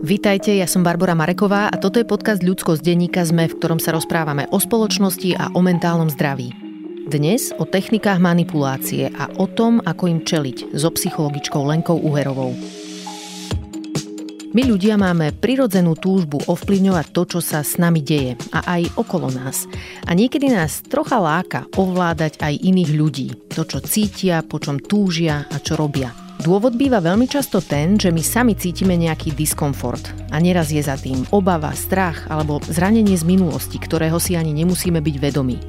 Vítajte, ja som Barbara Mareková a toto je podcast Ľudsko z denníka ZME, v ktorom sa rozprávame o spoločnosti a o mentálnom zdraví. Dnes o technikách manipulácie a o tom, ako im čeliť so psychologičkou Lenkou Uherovou. My ľudia máme prirodzenú túžbu ovplyvňovať to, čo sa s nami deje a aj okolo nás. A niekedy nás trocha láka ovládať aj iných ľudí. To, čo cítia, po čom túžia a čo robia. Dôvod býva veľmi často ten, že my sami cítime nejaký diskomfort a neraz je za tým obava, strach alebo zranenie z minulosti, ktorého si ani nemusíme byť vedomí.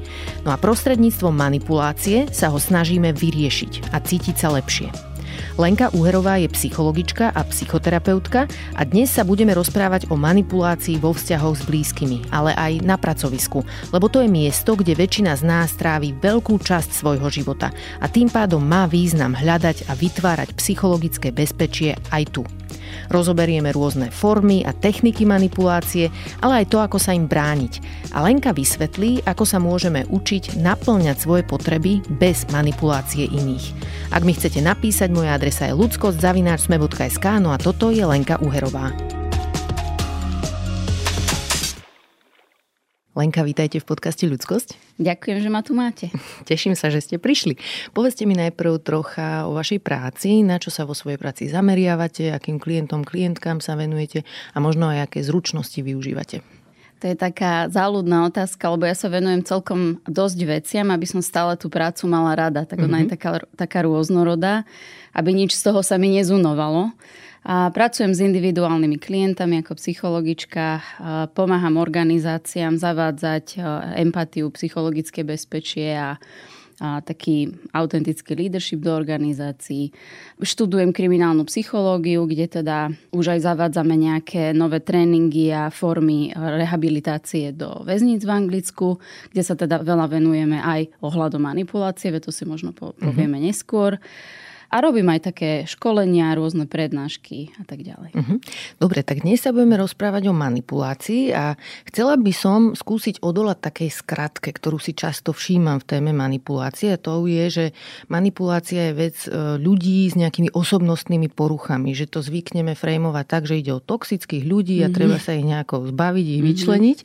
No a prostredníctvom manipulácie sa ho snažíme vyriešiť a cítiť sa lepšie. Lenka Uherová je psychologička a psychoterapeutka a dnes sa budeme rozprávať o manipulácii vo vzťahoch s blízkymi, ale aj na pracovisku, lebo to je miesto, kde väčšina z nás trávi veľkú časť svojho života a tým pádom má význam hľadať a vytvárať psychologické bezpečie aj tu. Rozoberieme rôzne formy a techniky manipulácie, ale aj to, ako sa im brániť. A Lenka vysvetlí, ako sa môžeme učiť naplňať svoje potreby bez manipulácie iných. Ak mi chcete napísať, moja adresa je ludskosť.sme.sk, no a toto je Lenka Uherová. Lenka, vítajte v podcaste Ľudskosť. Ďakujem, že ma tu máte. Teším sa, že ste prišli. Povedzte mi najprv trocha o vašej práci, na čo sa vo svojej práci zameriavate, akým klientom, klientkám sa venujete a možno aj aké zručnosti využívate. To je taká záľudná otázka, lebo ja sa venujem celkom dosť veciam, aby som stále tú prácu mala rada. Tak ona mm-hmm. je mhm. taká, taká rôznorodá, aby nič z toho sa mi nezunovalo. A pracujem s individuálnymi klientami ako psychologička, pomáham organizáciám zavádzať empatiu, psychologické bezpečie a a taký autentický leadership do organizácií. Študujem kriminálnu psychológiu, kde teda už aj zavádzame nejaké nové tréningy a formy rehabilitácie do väzníc v Anglicku, kde sa teda veľa venujeme aj ohľadom manipulácie, to si možno povieme uh-huh. neskôr. A robím aj také školenia, rôzne prednášky a tak ďalej. Uh-huh. Dobre, tak dnes sa budeme rozprávať o manipulácii a chcela by som skúsiť odolať takej skratke, ktorú si často všímam v téme manipulácie. A to je, že manipulácia je vec e, ľudí s nejakými osobnostnými poruchami, že to zvykneme frejmovať tak, že ide o toxických ľudí a uh-huh. treba sa ich nejako zbaviť, ich uh-huh. vyčleniť.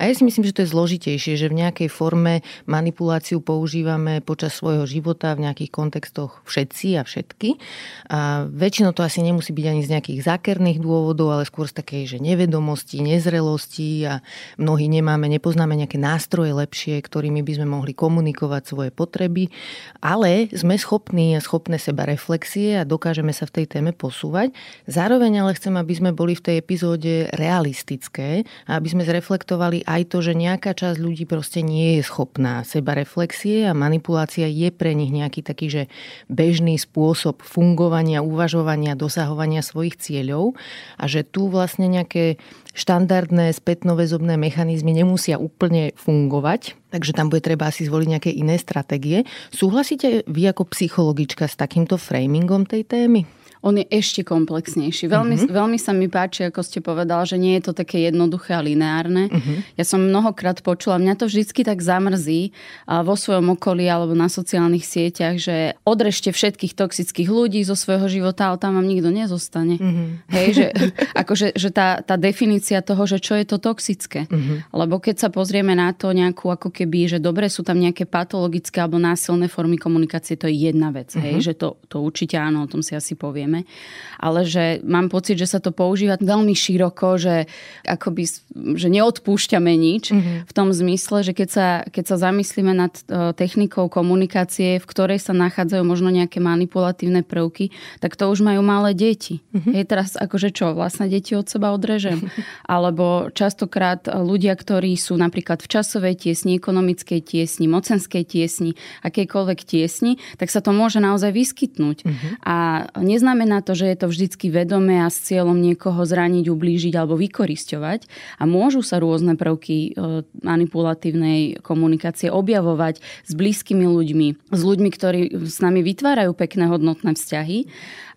A ja si myslím, že to je zložitejšie, že v nejakej forme manipuláciu používame počas svojho života v nejakých kontextoch všetci a všetky. A väčšinou to asi nemusí byť ani z nejakých zákerných dôvodov, ale skôr z takej, že nevedomosti, nezrelosti a mnohí nemáme, nepoznáme nejaké nástroje lepšie, ktorými by sme mohli komunikovať svoje potreby, ale sme schopní a schopné seba reflexie a dokážeme sa v tej téme posúvať. Zároveň ale chcem, aby sme boli v tej epizóde realistické a aby sme zreflektovali aj to, že nejaká časť ľudí proste nie je schopná seba reflexie a manipulácia je pre nich nejaký taký, že bežný spôsob spôsob fungovania, uvažovania, dosahovania svojich cieľov a že tu vlastne nejaké štandardné spätnoväzobné mechanizmy nemusia úplne fungovať, takže tam bude treba asi zvoliť nejaké iné stratégie. Súhlasíte vy ako psychologička s takýmto framingom tej témy? On je ešte komplexnejší. Veľmi, uh-huh. veľmi sa mi páči, ako ste povedal, že nie je to také jednoduché a lineárne. Uh-huh. Ja som mnohokrát počula, mňa to vždycky tak zamrzí vo svojom okolí alebo na sociálnych sieťach, že odrežte všetkých toxických ľudí zo svojho života, ale tam vám nikto nezostane. Uh-huh. Hej, že, akože, že tá, tá definícia toho, že čo je to toxické. Uh-huh. Lebo keď sa pozrieme na to nejakú ako keby, že dobre sú tam nejaké patologické alebo násilné formy komunikácie, to je jedna vec. Uh-huh. Hej, že to, to určite áno, o tom si asi poviem vieme. Ale že mám pocit, že sa to používa veľmi široko, že akoby, že neodpúšťame nič mm-hmm. v tom zmysle, že keď sa, keď sa zamyslíme nad e, technikou komunikácie, v ktorej sa nachádzajú možno nejaké manipulatívne prvky, tak to už majú malé deti. Mm-hmm. Hej, teraz akože čo, vlastne deti od seba odrežem. Alebo častokrát ľudia, ktorí sú napríklad v časovej tiesni, ekonomickej tiesni, mocenskej tiesni, akejkoľvek tiesni, tak sa to môže naozaj vyskytnúť. Mm-hmm. A neznamená neznamená to, že je to vždycky vedomé a s cieľom niekoho zraniť, ublížiť alebo vykorisťovať. A môžu sa rôzne prvky e, manipulatívnej komunikácie objavovať s blízkymi ľuďmi, s ľuďmi, ktorí s nami vytvárajú pekné hodnotné vzťahy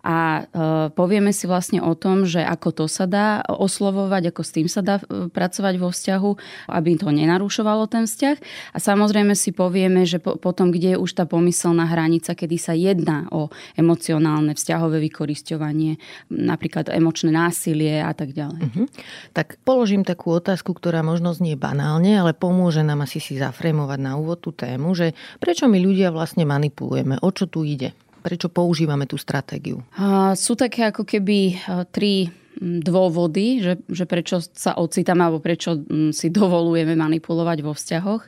a povieme si vlastne o tom, že ako to sa dá oslovovať, ako s tým sa dá pracovať vo vzťahu, aby to nenarušovalo ten vzťah. A samozrejme si povieme, že potom, kde je už tá pomyselná hranica, kedy sa jedná o emocionálne vzťahové vykorisťovanie, napríklad emočné násilie a tak ďalej. Uh-huh. Tak položím takú otázku, ktorá možno znie banálne, ale pomôže nám asi si zafrémovať na úvod tú tému, že prečo my ľudia vlastne manipulujeme, o čo tu ide? Prečo používame tú stratégiu? Sú také ako keby tri dôvody, že, že prečo sa ocitáme alebo prečo si dovolujeme manipulovať vo vzťahoch.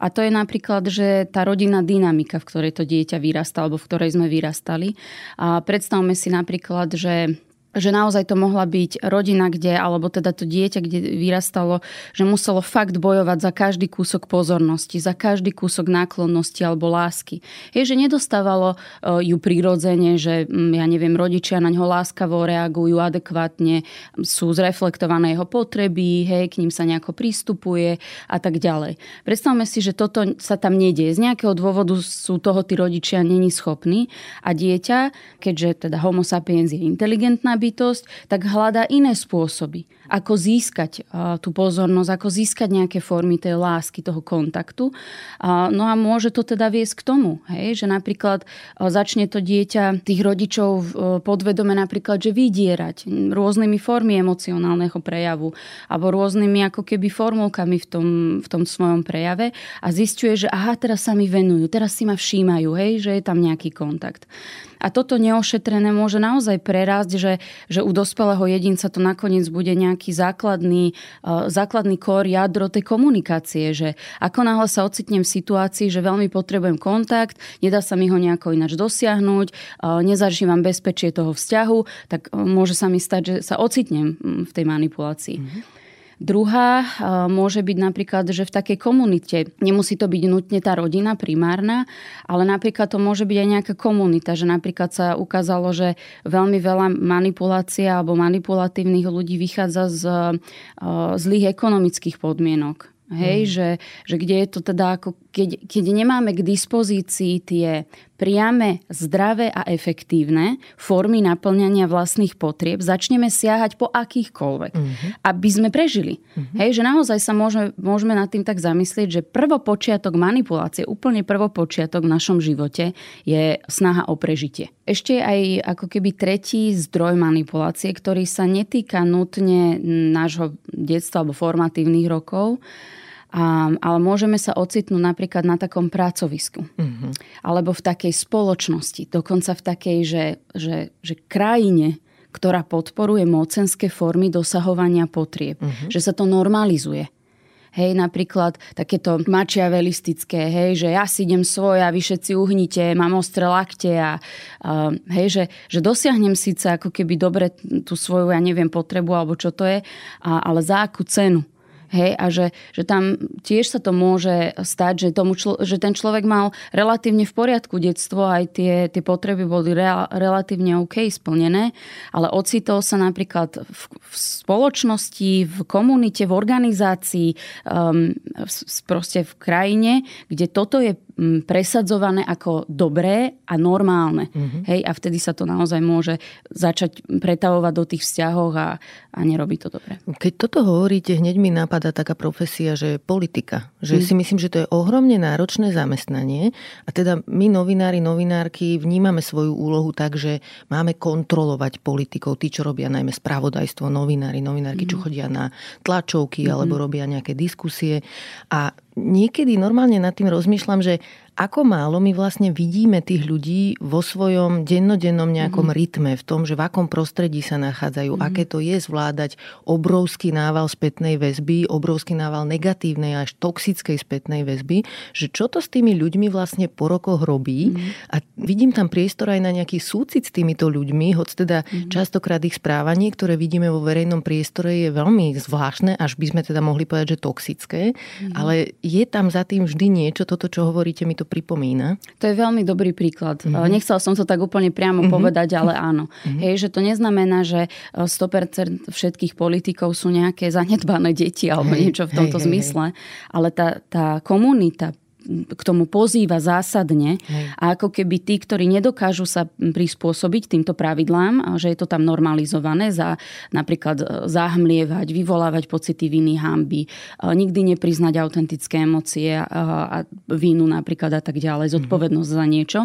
A to je napríklad, že tá rodinná dynamika, v ktorej to dieťa vyrastá alebo v ktorej sme vyrastali. A predstavme si napríklad, že že naozaj to mohla byť rodina, kde, alebo teda to dieťa, kde vyrastalo, že muselo fakt bojovať za každý kúsok pozornosti, za každý kúsok náklonnosti alebo lásky. Je, že nedostávalo e, ju prirodzene, že mm, ja neviem, rodičia na ňo láskavo reagujú adekvátne, sú zreflektované jeho potreby, hej, k ním sa nejako prístupuje a tak ďalej. Predstavme si, že toto sa tam nedieje. Z nejakého dôvodu sú toho tí rodičia není schopní a dieťa, keďže teda homo sapiens je inteligentná bytosť, tak hľadá iné spôsoby, ako získať tú pozornosť, ako získať nejaké formy tej lásky, toho kontaktu. No a môže to teda viesť k tomu, hej, že napríklad začne to dieťa tých rodičov podvedome napríklad, že vydierať rôznymi formy emocionálneho prejavu alebo rôznymi ako keby formulkami v tom, v tom svojom prejave a zistuje, že aha, teraz sa mi venujú, teraz si ma všímajú, hej, že je tam nejaký kontakt. A toto neošetrené môže naozaj prerásť, že, že u dospelého jedinca to nakoniec bude nejaký základný, uh, základný kór, jadro tej komunikácie, že ako náhle sa ocitnem v situácii, že veľmi potrebujem kontakt, nedá sa mi ho nejako ináč dosiahnuť, uh, nezažívam bezpečie toho vzťahu, tak uh, môže sa mi stať, že sa ocitnem v tej manipulácii. Mm-hmm. Druhá môže byť napríklad, že v takej komunite, nemusí to byť nutne tá rodina primárna, ale napríklad to môže byť aj nejaká komunita, že napríklad sa ukázalo, že veľmi veľa manipulácia alebo manipulatívnych ľudí vychádza z zlých ekonomických podmienok. Hej, mm. že, že kde je to teda ako, keď, keď nemáme k dispozícii tie priame, zdravé a efektívne formy naplňania vlastných potrieb, začneme siahať po akýchkoľvek, mm-hmm. aby sme prežili. Mm-hmm. Hej, že naozaj sa môžeme, môžeme nad tým tak zamyslieť, že prvopočiatok manipulácie, úplne prvopočiatok v našom živote je snaha o prežitie. Ešte aj ako keby tretí zdroj manipulácie, ktorý sa netýka nutne nášho detstva alebo formatívnych rokov, a, ale môžeme sa ocitnúť napríklad na takom pracovisku. Mm-hmm. Alebo v takej spoločnosti. Dokonca v takej, že, že, že krajine, ktorá podporuje mocenské formy dosahovania potrieb. Mm-hmm. Že sa to normalizuje. Hej, napríklad takéto mačiavelistické, hej, že ja si idem svoje a vy všetci uhnite, mám ostré lakte a uh, hej, že, že dosiahnem síce ako keby dobre tú svoju, ja neviem, potrebu alebo čo to je, a, ale za akú cenu. Hej, a že, že tam tiež sa to môže stať, že, tomu člo, že ten človek mal relatívne v poriadku detstvo, aj tie, tie potreby boli rea, relatívne OK splnené, ale ocitol sa napríklad v, v spoločnosti, v komunite, v organizácii, um, v, proste v krajine, kde toto je presadzované ako dobré a normálne. Mm-hmm. Hej, a vtedy sa to naozaj môže začať pretavovať do tých vzťahov a, a nerobí to dobre. Keď toto hovoríte, hneď mi napadá taká profesia, že politika. Že mm. si myslím, že to je ohromne náročné zamestnanie a teda my novinári, novinárky vnímame svoju úlohu tak, že máme kontrolovať politikov, tí, čo robia najmä spravodajstvo, novinári, novinárky, mm. čo mhm. chodia na tlačovky mm. alebo robia nejaké diskusie a niekedy normálne nad tým rozmýšľam, že ako málo my vlastne vidíme tých ľudí vo svojom dennodennom nejakom mm-hmm. rytme, v tom, že v akom prostredí sa nachádzajú, mm-hmm. aké to je zvládať obrovský nával spätnej väzby, obrovský nával negatívnej až toxickej spätnej väzby, že čo to s tými ľuďmi vlastne po rokoch robí mm-hmm. a vidím tam priestor aj na nejaký súcit s týmito ľuďmi, hoď teda mm-hmm. častokrát ich správanie, ktoré vidíme vo verejnom priestore je veľmi zvláštne, až by sme teda mohli povedať, že toxické, mm-hmm. ale je tam za tým vždy niečo, toto, čo hovoríte, mi to pripomína. To je veľmi dobrý príklad. Mm-hmm. Nechcel som to tak úplne priamo mm-hmm. povedať, ale áno. Mm-hmm. Hej, že to neznamená, že 100% e, všetkých politikov sú nejaké zanedbané deti alebo hej, niečo v tomto hej, zmysle, hej. ale tá, tá komunita k tomu pozýva zásadne Hej. a ako keby tí, ktorí nedokážu sa prispôsobiť týmto pravidlám, že je to tam normalizované za napríklad e, zahmlievať, vyvolávať pocity viny, hamby, e, nikdy nepriznať autentické emócie a vínu napríklad a tak ďalej, mhm. zodpovednosť mm-hmm. za niečo,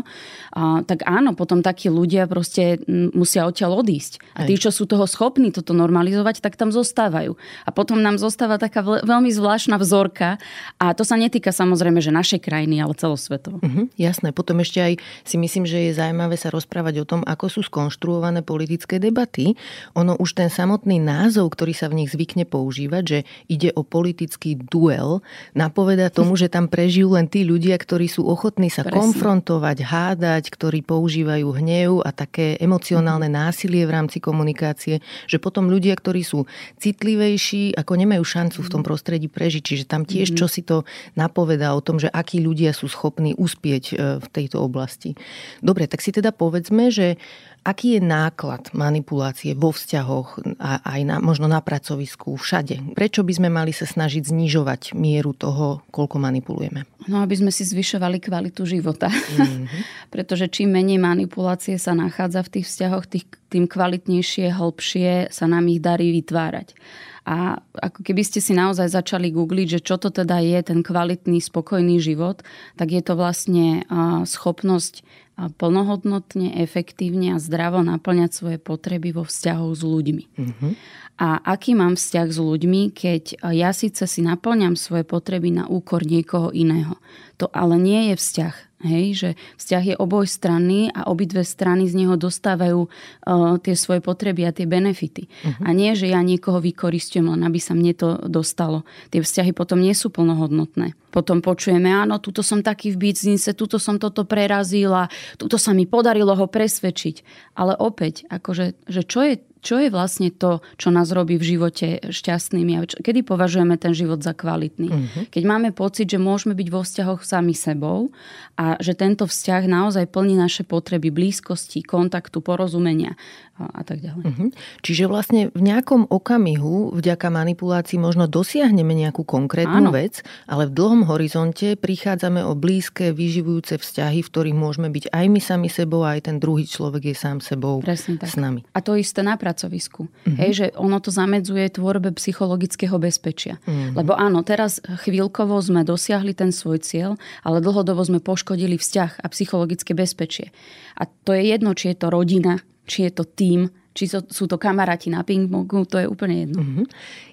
tak áno, potom takí ľudia proste musia odtiaľ odísť. A tí, čo sú toho schopní toto normalizovať, tak tam zostávajú. A potom nám zostáva taká veľmi zvláštna vzorka a to sa netýka samozrejme, že našej krajiny, ale celosvetovo. Uh-huh, jasné. Potom ešte aj si myslím, že je zaujímavé sa rozprávať o tom, ako sú skonštruované politické debaty. Ono už ten samotný názov, ktorý sa v nich zvykne používať, že ide o politický duel, napoveda tomu, že tam prežijú len tí ľudia, ktorí sú ochotní sa Presne. konfrontovať, hádať, ktorí používajú hnev a také emocionálne násilie v rámci komunikácie, že potom ľudia, ktorí sú citlivejší, ako nemajú šancu v tom prostredí prežiť. Čiže tam tiež, čo si to napovedá o tom, že akí ľudia sú schopní uspieť e, v tejto oblasti. Dobre, tak si teda povedzme, že Aký je náklad manipulácie vo vzťahoch a aj na, možno na pracovisku, všade? Prečo by sme mali sa snažiť znižovať mieru toho, koľko manipulujeme? No, aby sme si zvyšovali kvalitu života. Mm-hmm. Pretože čím menej manipulácie sa nachádza v tých vzťahoch, tých, tým kvalitnejšie, hlbšie sa nám ich darí vytvárať. A ako keby ste si naozaj začali googliť, že čo to teda je ten kvalitný, spokojný život, tak je to vlastne schopnosť plnohodnotne, efektívne a zdravo naplňať svoje potreby vo vzťahu s ľuďmi. Mm-hmm. A aký mám vzťah s ľuďmi, keď ja síce si naplňam svoje potreby na úkor niekoho iného. To ale nie je vzťah. Hej, že vzťah je obojstranný a obidve strany z neho dostávajú uh, tie svoje potreby a tie benefity. Uh-huh. A nie, že ja niekoho vykoristujem, len aby sa mne to dostalo. Tie vzťahy potom nie sú plnohodnotné. Potom počujeme, áno, tuto som taký v biznise, tuto som toto prerazila, tuto sa mi podarilo ho presvedčiť. Ale opäť, akože, že čo je čo je vlastne to, čo nás robí v živote šťastnými a kedy považujeme ten život za kvalitný. Uh-huh. Keď máme pocit, že môžeme byť vo vzťahoch sami sebou a že tento vzťah naozaj plní naše potreby blízkosti, kontaktu, porozumenia a, tak ďalej. Uh-huh. Čiže vlastne v nejakom okamihu vďaka manipulácii možno dosiahneme nejakú konkrétnu Áno. vec, ale v dlhom horizonte prichádzame o blízke, vyživujúce vzťahy, v ktorých môžeme byť aj my sami sebou aj ten druhý človek je sám sebou Presne tak. s nami. A to isté na pracovisku. Uh-huh. Hej, že ono to zamedzuje tvorbe psychologického bezpečia. Uh-huh. Lebo áno, teraz chvíľkovo sme dosiahli ten svoj cieľ, ale dlhodobo sme poškodili vzťah a psychologické bezpečie. A to je jedno, či je to rodina, či je to tým, či sú to kamaráti na ping-pongu, to je úplne jedno. Uh-huh.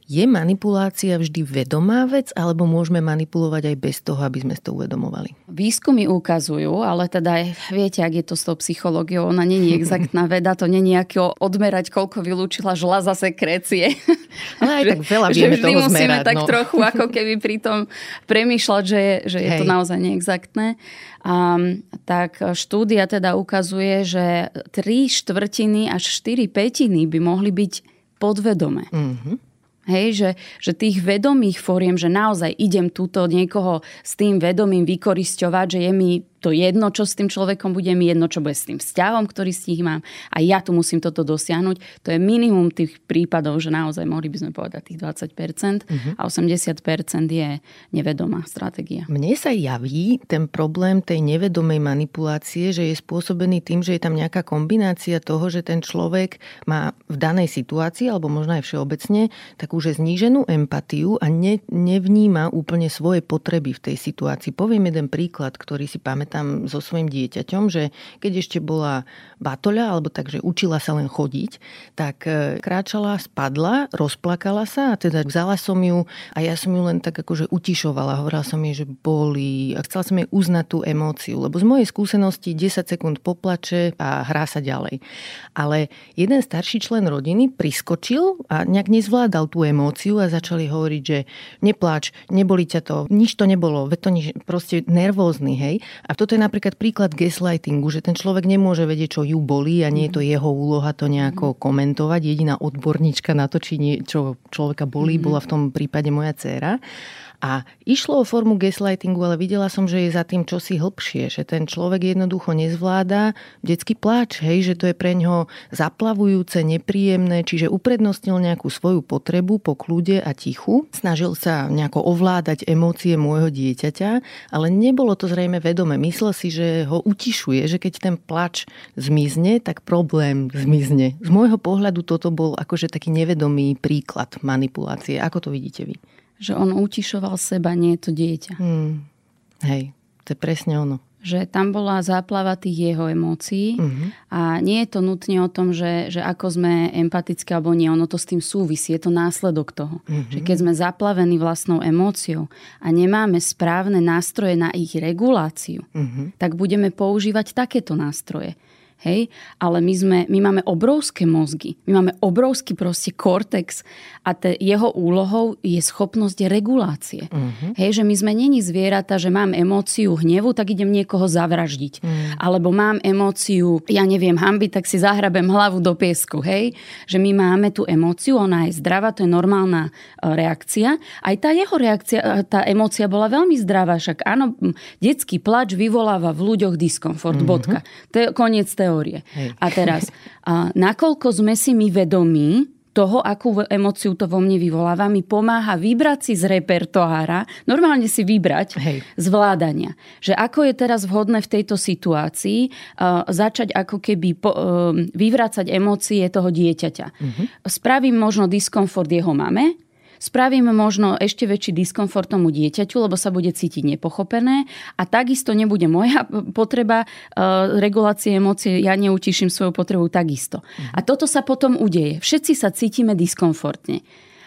Je manipulácia vždy vedomá vec, alebo môžeme manipulovať aj bez toho, aby sme to uvedomovali? Výskumy ukazujú, ale teda viete, ak je to s tou psychológiou, ona není exaktná veda, to není ako odmerať, koľko vylúčila žľaza sekrécie. Ale aj tak veľa vieme že vždy toho musíme zmerať, tak no. trochu ako keby pri tom premýšľať, že je, že je to naozaj neexaktné. A, tak štúdia teda ukazuje, že 3 štvrtiny až 4 petiny by mohli byť podvedome. Mm-hmm. Hej, že, že tých vedomých fóriem, že naozaj idem túto niekoho s tým vedomím vykorisťovať, že je mi to jedno, čo s tým človekom bude, mi jedno, čo bude s tým vzťahom, ktorý s ním mám a ja tu musím toto dosiahnuť. To je minimum tých prípadov, že naozaj mohli by sme povedať tých 20% uh-huh. a 80% je nevedomá stratégia. Mne sa javí ten problém tej nevedomej manipulácie, že je spôsobený tým, že je tam nejaká kombinácia toho, že ten človek má v danej situácii, alebo možno aj všeobecne, takú že zníženú empatiu a ne, nevníma úplne svoje potreby v tej situácii. Poviem jeden príklad, ktorý si pamätám pamätám so svojím dieťaťom, že keď ešte bola batoľa, alebo takže učila sa len chodiť, tak e, kráčala, spadla, rozplakala sa a teda vzala som ju a ja som ju len tak akože utišovala. Hovorila som jej, že boli a chcela som jej uznať tú emóciu, lebo z mojej skúsenosti 10 sekúnd poplače a hrá sa ďalej. Ale jeden starší člen rodiny priskočil a nejak nezvládal tú emóciu a začali hovoriť, že nepláč, neboli ťa to, nič to nebolo, to nič, proste nervózny, hej. A toto je napríklad príklad gaslightingu, že ten človek nemôže vedieť, čo ju bolí a nie je to mhm. jeho úloha to nejako mhm. komentovať. Jediná odborníčka na to, či nie, čo človeka bolí, bola v tom prípade moja dcéra. A išlo o formu gaslightingu, ale videla som, že je za tým čosi hlbšie, že ten človek jednoducho nezvláda detský pláč, hej, že to je pre ňo zaplavujúce, nepríjemné, čiže uprednostnil nejakú svoju potrebu po kľude a tichu, snažil sa nejako ovládať emócie môjho dieťaťa, ale nebolo to zrejme vedome. Myslel si, že ho utišuje, že keď ten plač zmizne, tak problém zmizne. Z môjho pohľadu toto bol akože taký nevedomý príklad manipulácie. Ako to vidíte vy? Že on utišoval seba, nie to dieťa. Hmm. Hej, to je presne ono. Že tam bola záplava tých jeho emócií uh-huh. a nie je to nutne o tom, že, že ako sme empatické alebo nie, ono to s tým súvisí, je to následok toho. Uh-huh. Že keď sme zaplavení vlastnou emóciou a nemáme správne nástroje na ich reguláciu, uh-huh. tak budeme používať takéto nástroje hej, ale my, sme, my máme obrovské mozgy, my máme obrovský proste kortex a te, jeho úlohou je schopnosť regulácie. Uh-huh. Hej, že my sme není zvieratá, že mám emóciu hnevu, tak idem niekoho zavraždiť. Uh-huh. Alebo mám emóciu, ja neviem, hamby, tak si zahrabem hlavu do piesku, hej. Že my máme tú emóciu, ona je zdravá, to je normálna e, reakcia. Aj tá jeho reakcia, e, tá emócia bola veľmi zdravá, však áno, detský plač vyvoláva v ľuďoch diskomfort, uh-huh. bodka. To je koniec teórie. Hej. A teraz, a nakoľko sme si my vedomí, toho, akú emociu to vo mne vyvoláva, mi pomáha vybrať si z repertoára, normálne si vybrať Hej. zvládania. Že ako je teraz vhodné v tejto situácii uh, začať ako keby po, uh, vyvrácať emócie toho dieťaťa. Uh-huh. Spravím možno diskomfort jeho mame, spravíme možno ešte väčší diskomfort tomu dieťaťu, lebo sa bude cítiť nepochopené a takisto nebude moja potreba uh, regulácie emócie, ja neutiším svoju potrebu takisto. A toto sa potom udeje. Všetci sa cítime diskomfortne.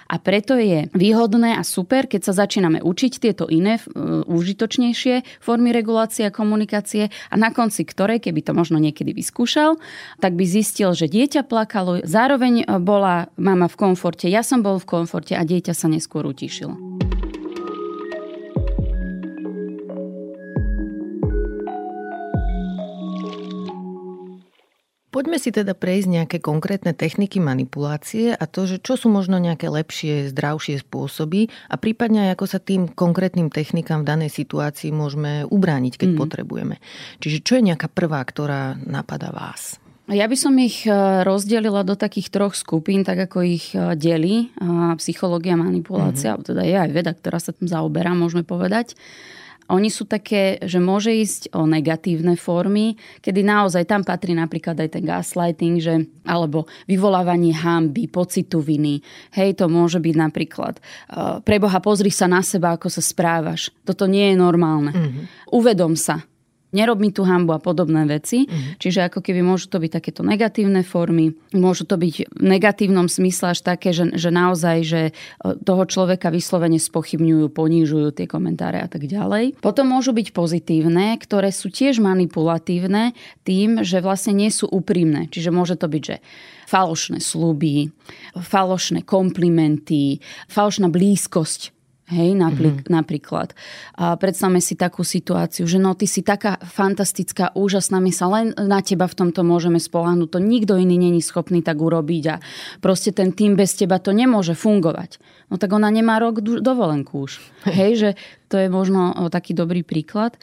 A preto je výhodné a super, keď sa začíname učiť tieto iné uh, užitočnejšie formy regulácie a komunikácie a na konci ktorej, keby to možno niekedy vyskúšal, tak by zistil, že dieťa plakalo, zároveň bola mama v komforte, ja som bol v komforte a dieťa sa neskôr utišilo. Poďme si teda prejsť nejaké konkrétne techniky manipulácie a to, že čo sú možno nejaké lepšie, zdravšie spôsoby a prípadne aj ako sa tým konkrétnym technikám v danej situácii môžeme ubrániť, keď mm. potrebujeme. Čiže čo je nejaká prvá, ktorá napadá vás? Ja by som ich e, rozdelila do takých troch skupín, tak ako ich e, delí psychológia manipulácia, mm-hmm. teda je aj veda, ktorá sa tým zaoberá, môžeme povedať. Oni sú také, že môže ísť o negatívne formy, kedy naozaj tam patrí napríklad aj ten gaslighting, že, alebo vyvolávanie hamby, pocitu viny. Hej, to môže byť napríklad uh, preboha, pozri sa na seba, ako sa správaš. Toto nie je normálne. Mm-hmm. Uvedom sa nerob mi tú hambu a podobné veci. Mm-hmm. Čiže ako keby môžu to byť takéto negatívne formy, môžu to byť v negatívnom smysle až také, že, že naozaj, že e, toho človeka vyslovene spochybňujú, ponížujú tie komentáre a tak ďalej. Potom môžu byť pozitívne, ktoré sú tiež manipulatívne tým, že vlastne nie sú úprimné. Čiže môže to byť, že falošné sluby, falošné komplimenty, falošná blízkosť Hej, napríklad. Mm-hmm. napríklad. A predstavme si takú situáciu, že no ty si taká fantastická, úžasná, my sa len na teba v tomto môžeme spolahnuť. To nikto iný není schopný tak urobiť a proste ten tým bez teba to nemôže fungovať. No tak ona nemá rok dovolenku už. Hej, že to je možno taký dobrý príklad.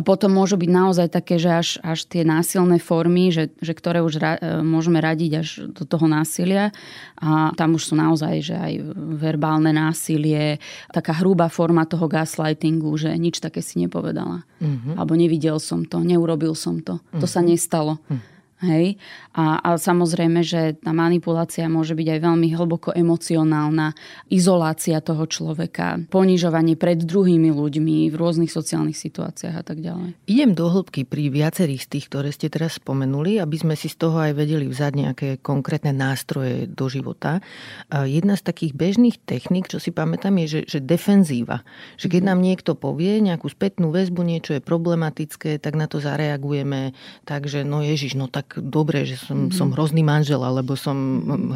A potom môžu byť naozaj také, že až, až tie násilné formy, že, že ktoré už ra, e, môžeme radiť až do toho násilia. A tam už sú naozaj, že aj verbálne násilie, taká hrubá forma toho gaslightingu, že nič také si nepovedala. Mm-hmm. Alebo nevidel som to, neurobil som to. Mm-hmm. To sa mhm. nestalo. Mm-hmm. Hej? A, a samozrejme, že tá manipulácia môže byť aj veľmi hlboko emocionálna, izolácia toho človeka, ponižovanie pred druhými ľuďmi v rôznych sociálnych situáciách a tak ďalej. Idem do hĺbky pri viacerých z tých, ktoré ste teraz spomenuli, aby sme si z toho aj vedeli vzať nejaké konkrétne nástroje do života. Jedna z takých bežných techník, čo si pamätám, je, že, že defenzíva. Že keď mhm. nám niekto povie nejakú spätnú väzbu, niečo je problematické, tak na to zareagujeme tak, že no ježiš, no tak dobre, že som, mm-hmm. som hrozný manžel, alebo som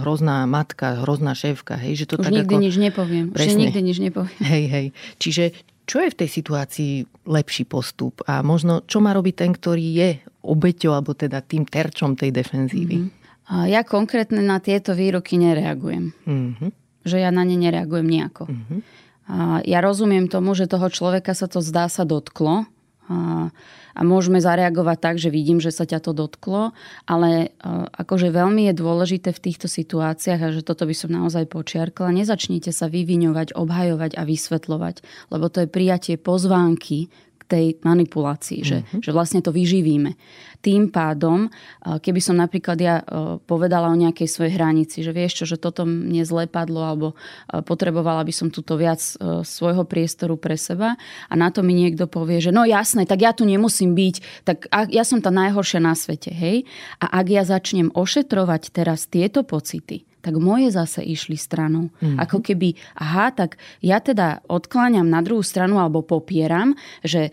hrozná matka, hrozná šéfka. Hej, že to Už tak nikdy ako... nič nepoviem. Presne. Už nikdy nič nepoviem. Hej, hej. Čiže Čo je v tej situácii lepší postup a možno čo má robiť ten, ktorý je obeťou alebo teda tým terčom tej defenzívy? Mm-hmm. Ja konkrétne na tieto výroky nereagujem. Mm-hmm. Že ja na ne nereagujem nejako. Mm-hmm. Ja rozumiem tomu, že toho človeka sa to zdá sa dotklo. A môžeme zareagovať tak, že vidím, že sa ťa to dotklo, ale e, akože veľmi je dôležité v týchto situáciách a že toto by som naozaj počiarkla, nezačnite sa vyviňovať, obhajovať a vysvetľovať, lebo to je prijatie pozvánky tej manipulácii, že, mm-hmm. že vlastne to vyživíme. Tým pádom, keby som napríklad ja povedala o nejakej svojej hranici, že vieš čo, že toto mne zle padlo alebo potrebovala by som túto viac svojho priestoru pre seba a na to mi niekto povie, že no jasné, tak ja tu nemusím byť, tak ja som tá najhoršia na svete, hej? A ak ja začnem ošetrovať teraz tieto pocity, tak moje zase išli stranou. Mm-hmm. Ako keby, aha, tak ja teda odkláňam na druhú stranu alebo popieram, že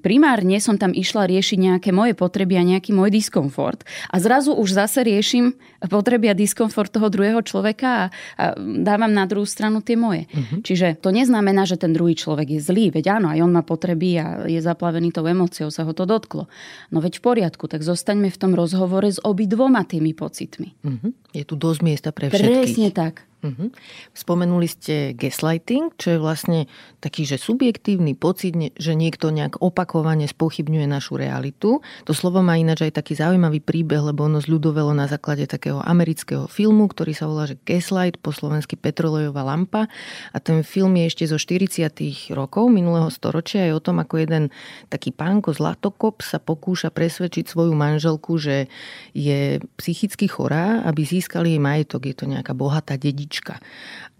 primárne som tam išla riešiť nejaké moje potreby a nejaký môj diskomfort. A zrazu už zase riešim potreby a diskomfort toho druhého človeka a, a dávam na druhú stranu tie moje. Uh-huh. Čiže to neznamená, že ten druhý človek je zlý. Veď áno, aj on má potreby a je zaplavený tou emóciou, sa ho to dotklo. No veď v poriadku, tak zostaňme v tom rozhovore s obidvoma tými pocitmi. Uh-huh. Je tu dosť miesta pre všetkých. Presne tak. Uh-huh. Spomenuli ste gaslighting, čo je vlastne taký, že subjektívny pocit, že niekto nejak opakovane spochybňuje našu realitu. To slovo má ináč aj taký zaujímavý príbeh, lebo ono zľudovelo na základe takého amerického filmu, ktorý sa volá že Gaslight, po slovensky Petrolejová lampa. A ten film je ešte zo 40 rokov minulého storočia. Je o tom, ako jeden taký pánko Zlatokop sa pokúša presvedčiť svoju manželku, že je psychicky chorá, aby získali jej majetok. Je to nejaká bohatá dedička Anička.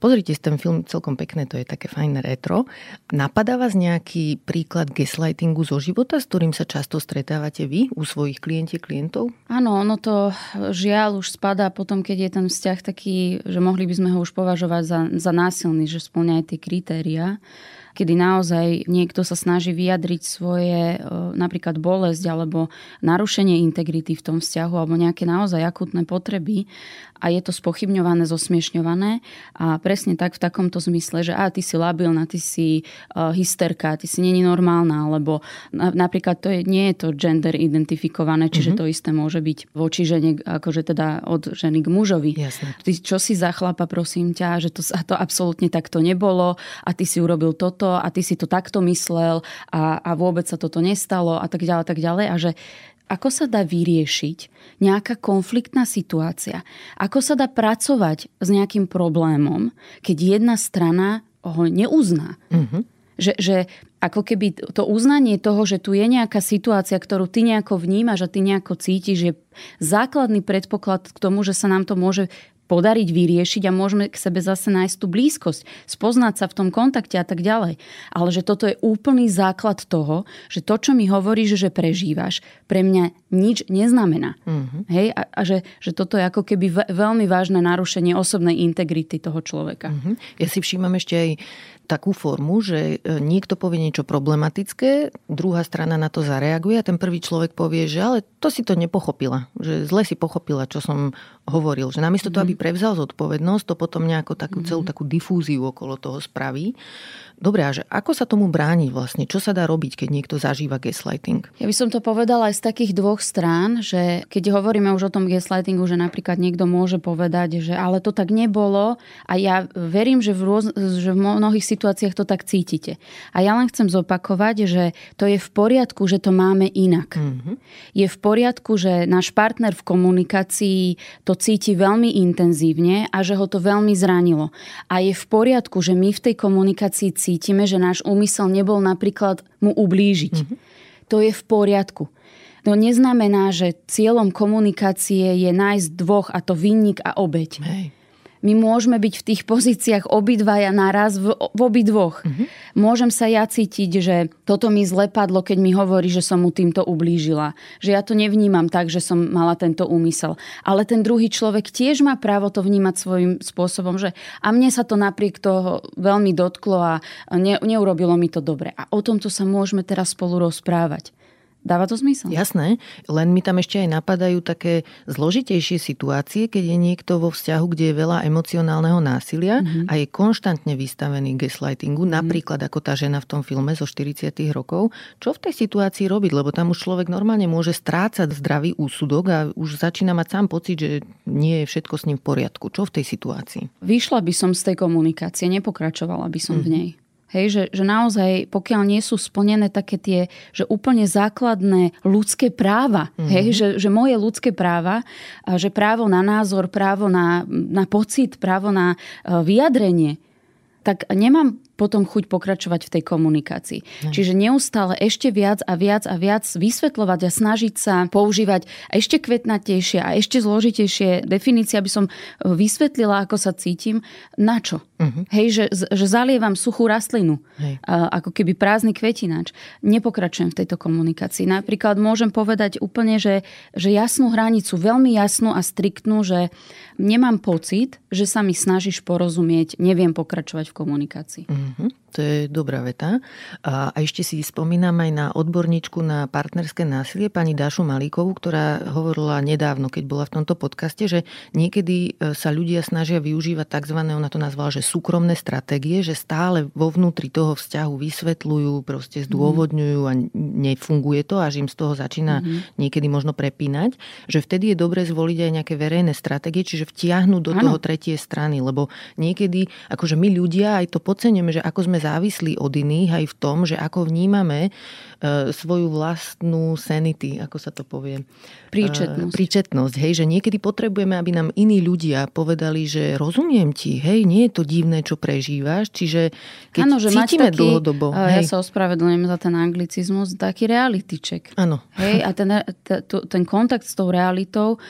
Pozrite si ten film, celkom pekné, to je také fajné retro. Napadá vás nejaký príklad gaslightingu zo života, s ktorým sa často stretávate vy u svojich klientiek, klientov? Áno, ono to žiaľ už spadá potom, keď je ten vzťah taký, že mohli by sme ho už považovať za, za násilný, že splňa aj tie kritéria kedy naozaj niekto sa snaží vyjadriť svoje e, napríklad bolesť alebo narušenie integrity v tom vzťahu alebo nejaké naozaj akutné potreby a je to spochybňované, zosmiešňované a presne tak v takomto zmysle, že a ty si labilná, ty si uh, hysterka, ty si není normálna, alebo na, napríklad to je, nie je to gender identifikované, čiže mm-hmm. to isté môže byť voči žene, akože teda od ženy k mužovi. Jasne. Ty čo si za chlapa, prosím ťa, že to, to absolútne takto nebolo a ty si urobil toto a ty si to takto myslel a, a vôbec sa toto nestalo a tak ďalej, tak ďalej a že ako sa dá vyriešiť nejaká konfliktná situácia, ako sa dá pracovať s nejakým problémom, keď jedna strana ho neuzná. Mm-hmm. Že, že ako keby to uznanie toho, že tu je nejaká situácia, ktorú ty nejako vnímaš a ty nejako cítiš, je základný predpoklad k tomu, že sa nám to môže podariť vyriešiť a môžeme k sebe zase nájsť tú blízkosť, spoznať sa v tom kontakte a tak ďalej. Ale že toto je úplný základ toho, že to, čo mi hovoríš, že prežívaš, pre mňa nič neznamená. Mm-hmm. Hej? A, a že, že toto je ako keby veľmi vážne narušenie osobnej integrity toho človeka. Mm-hmm. Ja si všímam ešte aj takú formu, že e, niekto povie niečo problematické, druhá strana na to zareaguje a ten prvý človek povie, že ale to si to nepochopila, že zle si pochopila, čo som hovoril. Že namiesto mm. toho, aby mhm. prevzal zodpovednosť, to potom nejako takú, celú mhm. takú difúziu okolo toho spraví. Dobre, a že ako sa tomu brániť vlastne? Čo sa dá robiť, keď niekto zažíva gaslighting? Ja by som to povedala aj z takých dvoch strán, že keď hovoríme už o tom gaslightingu, že napríklad niekto môže povedať, že ale to tak nebolo a ja verím, že v, rôz, že v mnohých situáciách to tak cítite. A ja len chcem zopakovať, že to je v poriadku, že to máme inak. Mm-hmm. Je v poriadku, že náš partner v komunikácii to cíti veľmi intenzívne a že ho to veľmi zranilo. A je v poriadku, že my v tej komunikácii cítime cítime, že náš úmysel nebol napríklad mu ublížiť. Mm-hmm. To je v poriadku. To neznamená, že cieľom komunikácie je nájsť dvoch, a to vinník a obeď. Hej my môžeme byť v tých pozíciách obidvaja naraz v, v obidvoch. Mm-hmm. Môžem sa ja cítiť, že toto mi zle padlo, keď mi hovorí, že som mu týmto ublížila. Že ja to nevnímam tak, že som mala tento úmysel. Ale ten druhý človek tiež má právo to vnímať svojím spôsobom, že a mne sa to napriek toho veľmi dotklo a ne, neurobilo mi to dobre. A o tomto sa môžeme teraz spolu rozprávať. Dáva to zmysel? Jasné, len mi tam ešte aj napadajú také zložitejšie situácie, keď je niekto vo vzťahu, kde je veľa emocionálneho násilia mm-hmm. a je konštantne vystavený gaslightingu, mm-hmm. napríklad ako tá žena v tom filme zo 40 rokov. Čo v tej situácii robiť? Lebo tam už človek normálne môže strácať zdravý úsudok a už začína mať sám pocit, že nie je všetko s ním v poriadku. Čo v tej situácii? Vyšla by som z tej komunikácie, nepokračovala by som mm-hmm. v mhm. nej. Hej, že, že naozaj, pokiaľ nie sú splnené také tie, že úplne základné ľudské práva, mm-hmm. hej, že, že moje ľudské práva, že právo na názor, právo na, na pocit, právo na e, vyjadrenie, tak nemám potom chuť pokračovať v tej komunikácii. Ne. Čiže neustále ešte viac a viac a viac vysvetľovať a snažiť sa používať ešte kvetnatejšie a ešte zložitejšie definície, aby som vysvetlila, ako sa cítim. Na čo? Uh-huh. Hej, že, že zalievam suchú rastlinu, Hej. ako keby prázdny kvetinač. Nepokračujem v tejto komunikácii. Napríklad môžem povedať úplne, že, že jasnú hranicu, veľmi jasnú a striktnú, že nemám pocit, že sa mi snažíš porozumieť, neviem pokračovať v komunikácii. Uh-huh. Mhm. To je dobrá veta. A ešte si spomínam aj na odborníčku na partnerské násilie, pani Dášu Malíkovú, ktorá hovorila nedávno, keď bola v tomto podcaste, že niekedy e, sa ľudia snažia využívať tzv. ona to nazvala, že súkromné stratégie, že stále vo vnútri toho vzťahu vysvetľujú, proste zdôvodňujú a nefunguje to, až im z toho začína mm-hmm. niekedy možno prepínať, že vtedy je dobre zvoliť aj nejaké verejné stratégie, čiže vtiahnuť do ano. toho tretie strany, lebo niekedy, akože my ľudia aj to podcenujeme, že ako sme závislí od iných aj v tom, že ako vnímame e, svoju vlastnú sanity, ako sa to povie. Príčetnosť. E, príčetnosť, hej, že niekedy potrebujeme, aby nám iní ľudia povedali, že rozumiem ti, hej, nie je to divné, čo prežívaš, čiže keď ano, že cítime taký, dlhodobo. Ja hej. sa ospravedlňujem za ten anglicizmus, taký reality check. Áno. Hej, a ten, ten kontakt s tou realitou,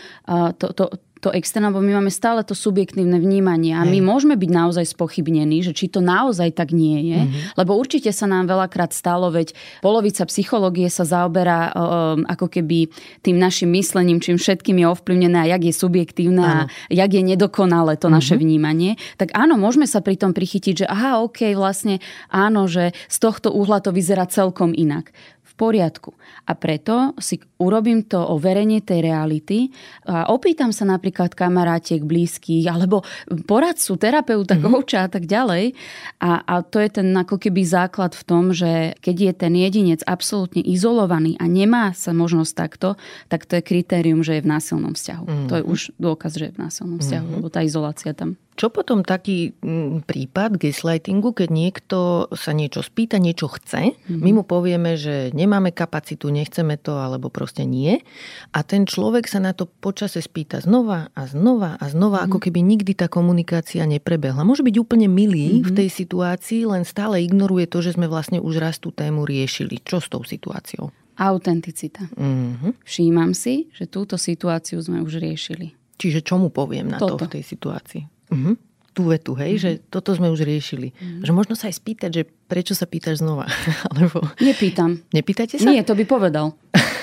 to, to, to externé, lebo my máme stále to subjektívne vnímanie a my môžeme byť naozaj spochybnení, že či to naozaj tak nie je, mm-hmm. lebo určite sa nám veľakrát stalo, veď polovica psychológie sa zaoberá um, ako keby tým našim myslením, čím všetkým je ovplyvnené a jak je subjektívne áno. a jak je nedokonalé to mm-hmm. naše vnímanie, tak áno, môžeme sa pri tom prichytiť, že aha, ok, vlastne áno, že z tohto uhla to vyzerá celkom inak v poriadku. A preto si urobím to overenie tej reality a opýtam sa napríklad kamarátiek, blízkych alebo poradcu, terapeuta, mm-hmm. kouča a tak ďalej. A, a to je ten ako keby základ v tom, že keď je ten jedinec absolútne izolovaný a nemá sa možnosť takto, tak to je kritérium, že je v násilnom vzťahu. Mm-hmm. To je už dôkaz, že je v násilnom vzťahu, mm-hmm. lebo tá izolácia tam čo potom taký mm, prípad gaslightingu, keď niekto sa niečo spýta, niečo chce, mm-hmm. my mu povieme, že nemáme kapacitu, nechceme to, alebo proste nie. A ten človek sa na to počase spýta znova a znova a znova, mm-hmm. ako keby nikdy tá komunikácia neprebehla. Môže byť úplne milý mm-hmm. v tej situácii, len stále ignoruje to, že sme vlastne už raz tú tému riešili. Čo s tou situáciou? Autenticita. Mm-hmm. Všímam si, že túto situáciu sme už riešili. Čiže čo mu poviem na Toto. to v tej situácii? Uh-huh. Tú vetu, hej, uh-huh. že toto sme už riešili. Uh-huh. Že možno sa aj spýtať, že prečo sa pýtaš znova? Alebo... Nepýtam. Nepýtate sa? Nie, to by povedal.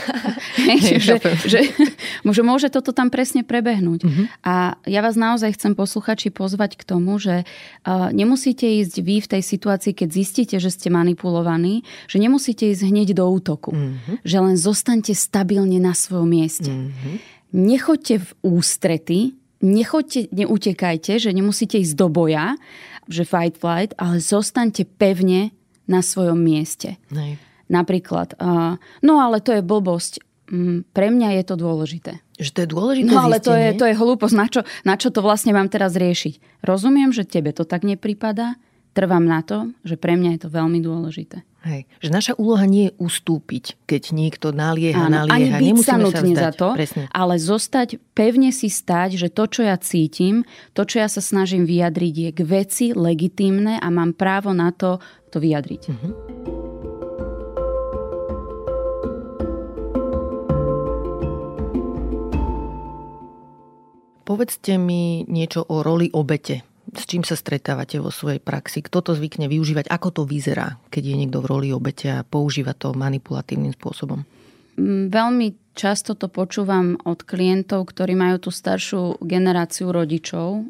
hej, že, že, že môže toto tam presne prebehnúť. Uh-huh. A ja vás naozaj chcem posluchači pozvať k tomu, že uh, nemusíte ísť vy v tej situácii, keď zistíte, že ste manipulovaní, že nemusíte ísť hneď do útoku. Uh-huh. Že len zostaňte stabilne na svojom mieste. Uh-huh. Nechoďte v ústrety, nechoďte, neutekajte, že nemusíte ísť do boja, že fight, flight, ale zostaňte pevne na svojom mieste. Nej. Napríklad, uh, no ale to je blbosť. Mm, pre mňa je to dôležité. Že to je dôležité No ale to je, to je hlúposť. Na čo, na čo to vlastne mám teraz riešiť? Rozumiem, že tebe to tak nepripadá. Trvám na to, že pre mňa je to veľmi dôležité. Hej. Že naša úloha nie je ustúpiť, keď niekto nalieha, Áno, nalieha. Ani byť sa nutne za to, Presne. ale zostať, pevne si stať, že to, čo ja cítim, to, čo ja sa snažím vyjadriť, je k veci legitímne a mám právo na to, to vyjadriť. Uh-huh. Povedzte mi niečo o roli obete s čím sa stretávate vo svojej praxi? Kto to zvykne využívať? Ako to vyzerá, keď je niekto v roli obete a používa to manipulatívnym spôsobom? Mm, veľmi často to počúvam od klientov, ktorí majú tú staršiu generáciu rodičov.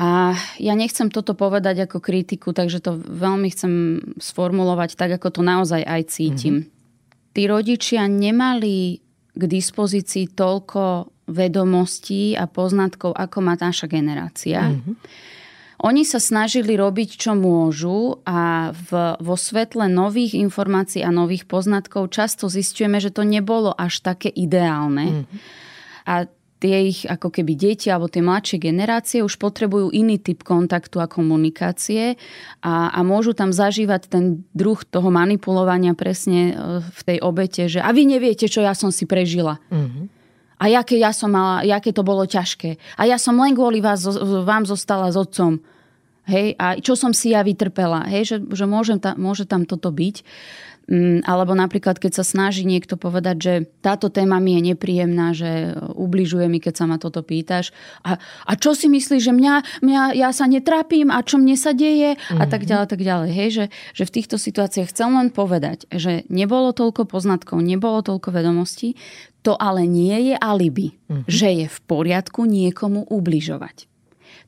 A ja nechcem toto povedať ako kritiku, takže to veľmi chcem sformulovať tak, ako to naozaj aj cítim. Mm-hmm. tí rodičia nemali k dispozícii toľko vedomostí a poznatkov, ako má naša generácia. Mm-hmm. Oni sa snažili robiť, čo môžu a v, vo svetle nových informácií a nových poznatkov často zistujeme, že to nebolo až také ideálne. Mm-hmm. A tie ich ako keby deti alebo tie mladšie generácie už potrebujú iný typ kontaktu a komunikácie a, a môžu tam zažívať ten druh toho manipulovania presne e, v tej obete, že a vy neviete, čo ja som si prežila. Mm-hmm a jaké ja som mala, jaké to bolo ťažké. A ja som len kvôli vás, vám zostala s otcom. Hej, a čo som si ja vytrpela. Hej, že, že môžem ta, môže tam toto byť. Mm, alebo napríklad, keď sa snaží niekto povedať, že táto téma mi je nepríjemná, že ubližuje mi, keď sa ma toto pýtaš. A, a čo si myslíš, že mňa, mňa, ja sa netrápim a čo mne sa deje? Mm-hmm. A tak mhm. ďalej, tak ďalej. Hej, že, že v týchto situáciách chcem len povedať, že nebolo toľko poznatkov, nebolo toľko vedomostí, to ale nie je alibi, mm-hmm. že je v poriadku niekomu ubližovať.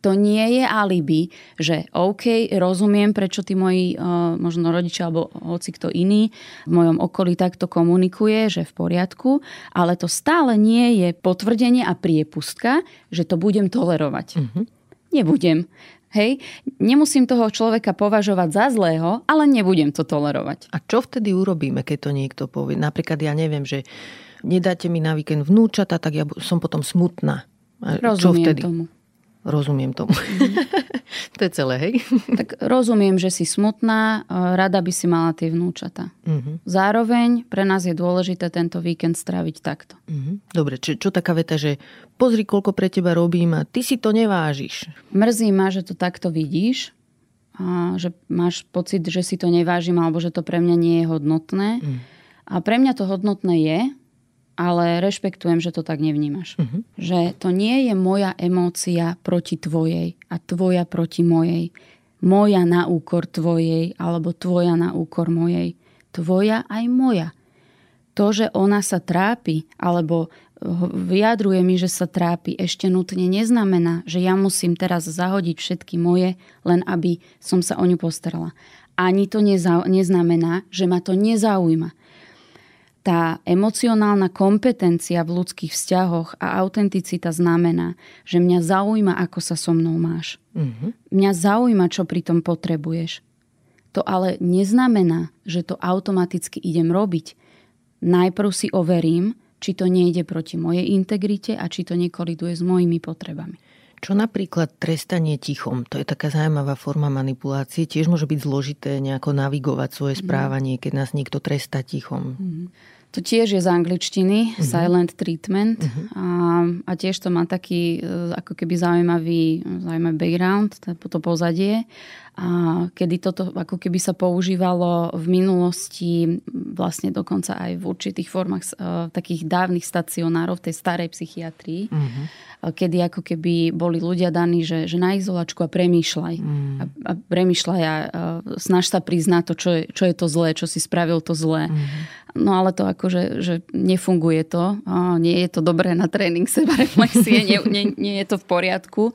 To nie je alibi, že OK, rozumiem, prečo tí moji uh, možno rodičia alebo hoci kto iný v mojom okolí takto komunikuje, že v poriadku, ale to stále nie je potvrdenie a priepustka, že to budem tolerovať. Mm-hmm. Nebudem. Hej, nemusím toho človeka považovať za zlého, ale nebudem to tolerovať. A čo vtedy urobíme, keď to niekto povie? Napríklad ja neviem, že nedáte mi na víkend vnúčata, tak ja som potom smutná. Rozumiem čo vtedy? tomu. Rozumiem tomu. Mm-hmm. to je celé, hej? tak rozumiem, že si smutná, rada by si mala tie vnúčata. Mm-hmm. Zároveň pre nás je dôležité tento víkend stráviť takto. Mm-hmm. Dobre, čo, čo taká veta, že pozri, koľko pre teba robím a ty si to nevážiš. Mrzí ma, že to takto vidíš, a že máš pocit, že si to nevážim alebo že to pre mňa nie je hodnotné. Mm. A pre mňa to hodnotné je, ale rešpektujem, že to tak nevnímaš. Uh-huh. Že to nie je moja emócia proti tvojej a tvoja proti mojej. Moja na úkor tvojej alebo tvoja na úkor mojej. Tvoja aj moja. To, že ona sa trápi alebo vyjadruje mi, že sa trápi, ešte nutne neznamená, že ja musím teraz zahodiť všetky moje, len aby som sa o ňu postarala. Ani to neznamená, že ma to nezaujíma tá emocionálna kompetencia v ľudských vzťahoch a autenticita znamená, že mňa zaujíma, ako sa so mnou máš. Mm-hmm. Mňa zaujíma, čo pri tom potrebuješ. To ale neznamená, že to automaticky idem robiť. Najprv si overím, či to nejde proti mojej integrite a či to nekoliduje s mojimi potrebami. Čo napríklad trestanie tichom? To je taká zaujímavá forma manipulácie. Tiež môže byť zložité nejako navigovať svoje mhm. správanie, keď nás niekto trestá tichom. Mm. To tiež je z angličtiny, uh-huh. silent treatment. Uh-huh. A, a tiež to má taký e, ako keby zaujímavý, zaujímavý background, to pozadie. A kedy toto ako keby sa používalo v minulosti, vlastne dokonca aj v určitých formách uh, takých dávnych stacionárov v tej starej psychiatrii. Uh-huh kedy ako keby boli ľudia daní, že, že na izolačku a premýšľaj. Mm. A, a premýšľaj a, a snaž sa priznať to, čo je, čo je to zlé, čo si spravil to zlé. Mm. No ale to akože že nefunguje to. A nie je to dobré na tréning seba reflexie, nie, nie, nie je to v poriadku.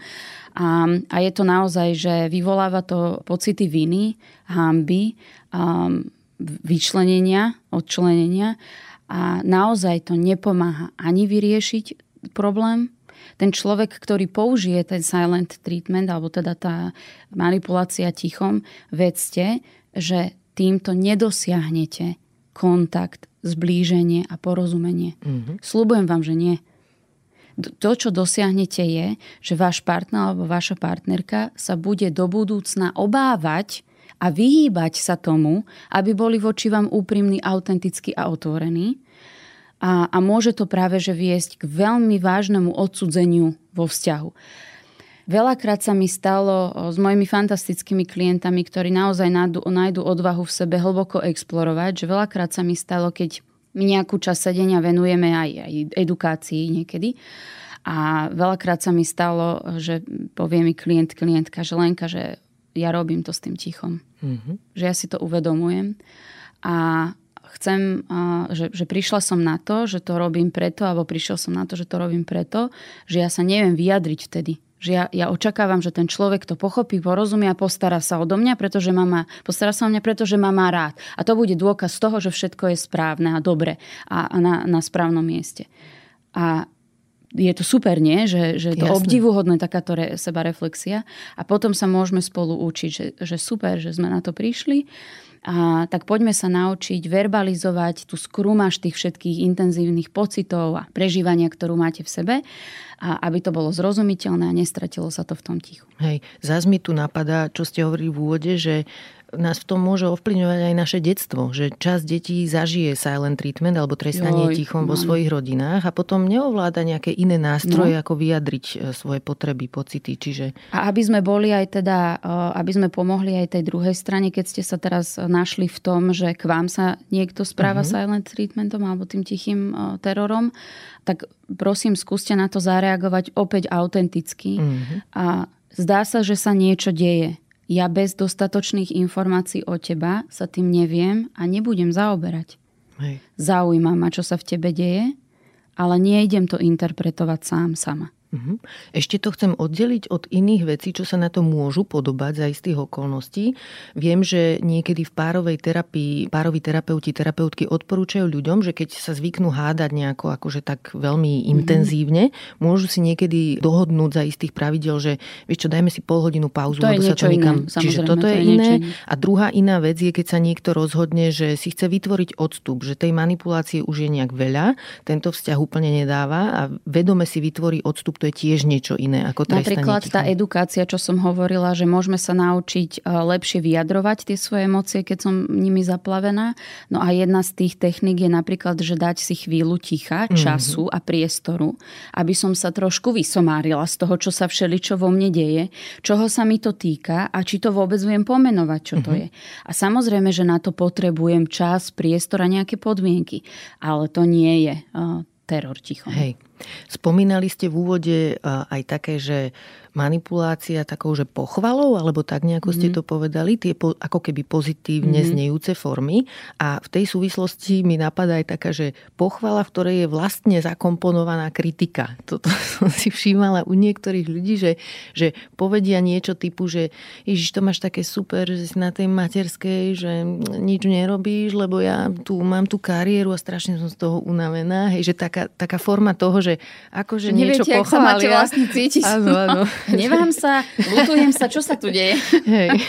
A, a je to naozaj, že vyvoláva to pocity viny, hamby, a vyčlenenia, odčlenenia a naozaj to nepomáha ani vyriešiť problém, ten človek, ktorý použije ten silent treatment, alebo teda tá manipulácia tichom, vedzte, že týmto nedosiahnete kontakt, zblíženie a porozumenie. Mm-hmm. Slúbujem vám, že nie. To, čo dosiahnete, je, že váš partner alebo vaša partnerka sa bude do budúcna obávať a vyhýbať sa tomu, aby boli voči vám úprimní, autentickí a otvorení a, a môže to práve že viesť k veľmi vážnemu odsudzeniu vo vzťahu. Veľakrát sa mi stalo s mojimi fantastickými klientami, ktorí naozaj nájdu, nájdu odvahu v sebe hlboko explorovať, že veľakrát sa mi stalo, keď nejakú časť sedenia venujeme aj, aj edukácii niekedy. A veľakrát sa mi stalo, že povie mi klient, klientka, že Lenka, že ja robím to s tým tichom. Mm-hmm. Že ja si to uvedomujem. A chcem, že, že prišla som na to, že to robím preto, alebo prišiel som na to, že to robím preto, že ja sa neviem vyjadriť vtedy. Že ja, ja očakávam, že ten človek to pochopí, porozumie a postará sa odo mňa, pretože má, má, postará sa o mňa, pretože ma má rád. A to bude dôkaz toho, že všetko je správne a dobre a, a na, na správnom mieste. A je to super, nie? Že, že to Jasne. obdivuhodné takáto re, seba reflexia. A potom sa môžeme spolu učiť, že, že super, že sme na to prišli. A tak poďme sa naučiť verbalizovať tú skrumaž tých všetkých intenzívnych pocitov a prežívania, ktorú máte v sebe, a aby to bolo zrozumiteľné a nestratilo sa to v tom tichu. Hej, zás mi tu napadá, čo ste hovorili v úvode, že nás v tom môže ovplyvňovať aj naše detstvo, že časť detí zažije silent treatment alebo trestanie Joj, tichom vo svojich rodinách a potom neovláda nejaké iné nástroje, no. ako vyjadriť e, svoje potreby, pocity. Čiže... A aby sme boli aj teda, e, aby sme pomohli aj tej druhej strane, keď ste sa teraz našli v tom, že k vám sa niekto správa uh-huh. silent treatmentom alebo tým tichým e, terorom, tak prosím, skúste na to zareagovať opäť autenticky. Uh-huh. A zdá sa, že sa niečo deje ja bez dostatočných informácií o teba sa tým neviem a nebudem zaoberať. Hej. Zaujíma ma, čo sa v tebe deje, ale nejdem to interpretovať sám sama. Mhm. Ešte to chcem oddeliť od iných vecí, čo sa na to môžu podobať za istých okolností. Viem, že niekedy v párovej terapii, pároví terapeuti, terapeutky odporúčajú ľuďom, že keď sa zvyknú hádať nejako akože tak veľmi mm-hmm. intenzívne, môžu si niekedy dohodnúť za istých pravidel, že vieš čo, dajme si pol hodinu pauzu, to lebo sa to nikam... Iné, Čiže toto to je, je iné. A druhá iná vec je, keď sa niekto rozhodne, že si chce vytvoriť odstup, že tej manipulácie už je nejak veľa, tento vzťah úplne nedáva a vedome si vytvorí odstup to je tiež niečo iné ako trestanie Napríklad tá edukácia, čo som hovorila, že môžeme sa naučiť e, lepšie vyjadrovať tie svoje emócie, keď som nimi zaplavená. No a jedna z tých techník je napríklad, že dať si chvíľu ticha, mhm. času mm-hmm. a priestoru, aby som sa trošku vysomárila z toho, čo sa všeličo vo mne deje, čoho sa mi to týka a či to vôbec viem pomenovať, čo to mm-hmm. je. A samozrejme, že na to potrebujem čas, priestor a nejaké podmienky. Ale to nie je uh, teror ticho. Hej. Spomínali ste v úvode aj také, že manipulácia takou, že pochvalou, alebo tak nejako mm-hmm. ste mhm. to povedali, tie po, ako keby pozitívne mm-hmm. znejúce formy. A v tej súvislosti mi napadá aj taká, že pochvala, v ktorej je vlastne zakomponovaná kritika. Toto som si všímala u niektorých ľudí, že, že povedia niečo typu, že Ježiš, to máš také super, že si na tej materskej, že nič nerobíš, lebo ja tu mám tú kariéru a strašne som z toho unavená. Hej, že taká, taká forma toho, že akože niečo pochvália. Neviete, sa máte vlastne cítiť. Áno, áno. Nevám sa, lutujem sa, čo sa tu deje. Hej.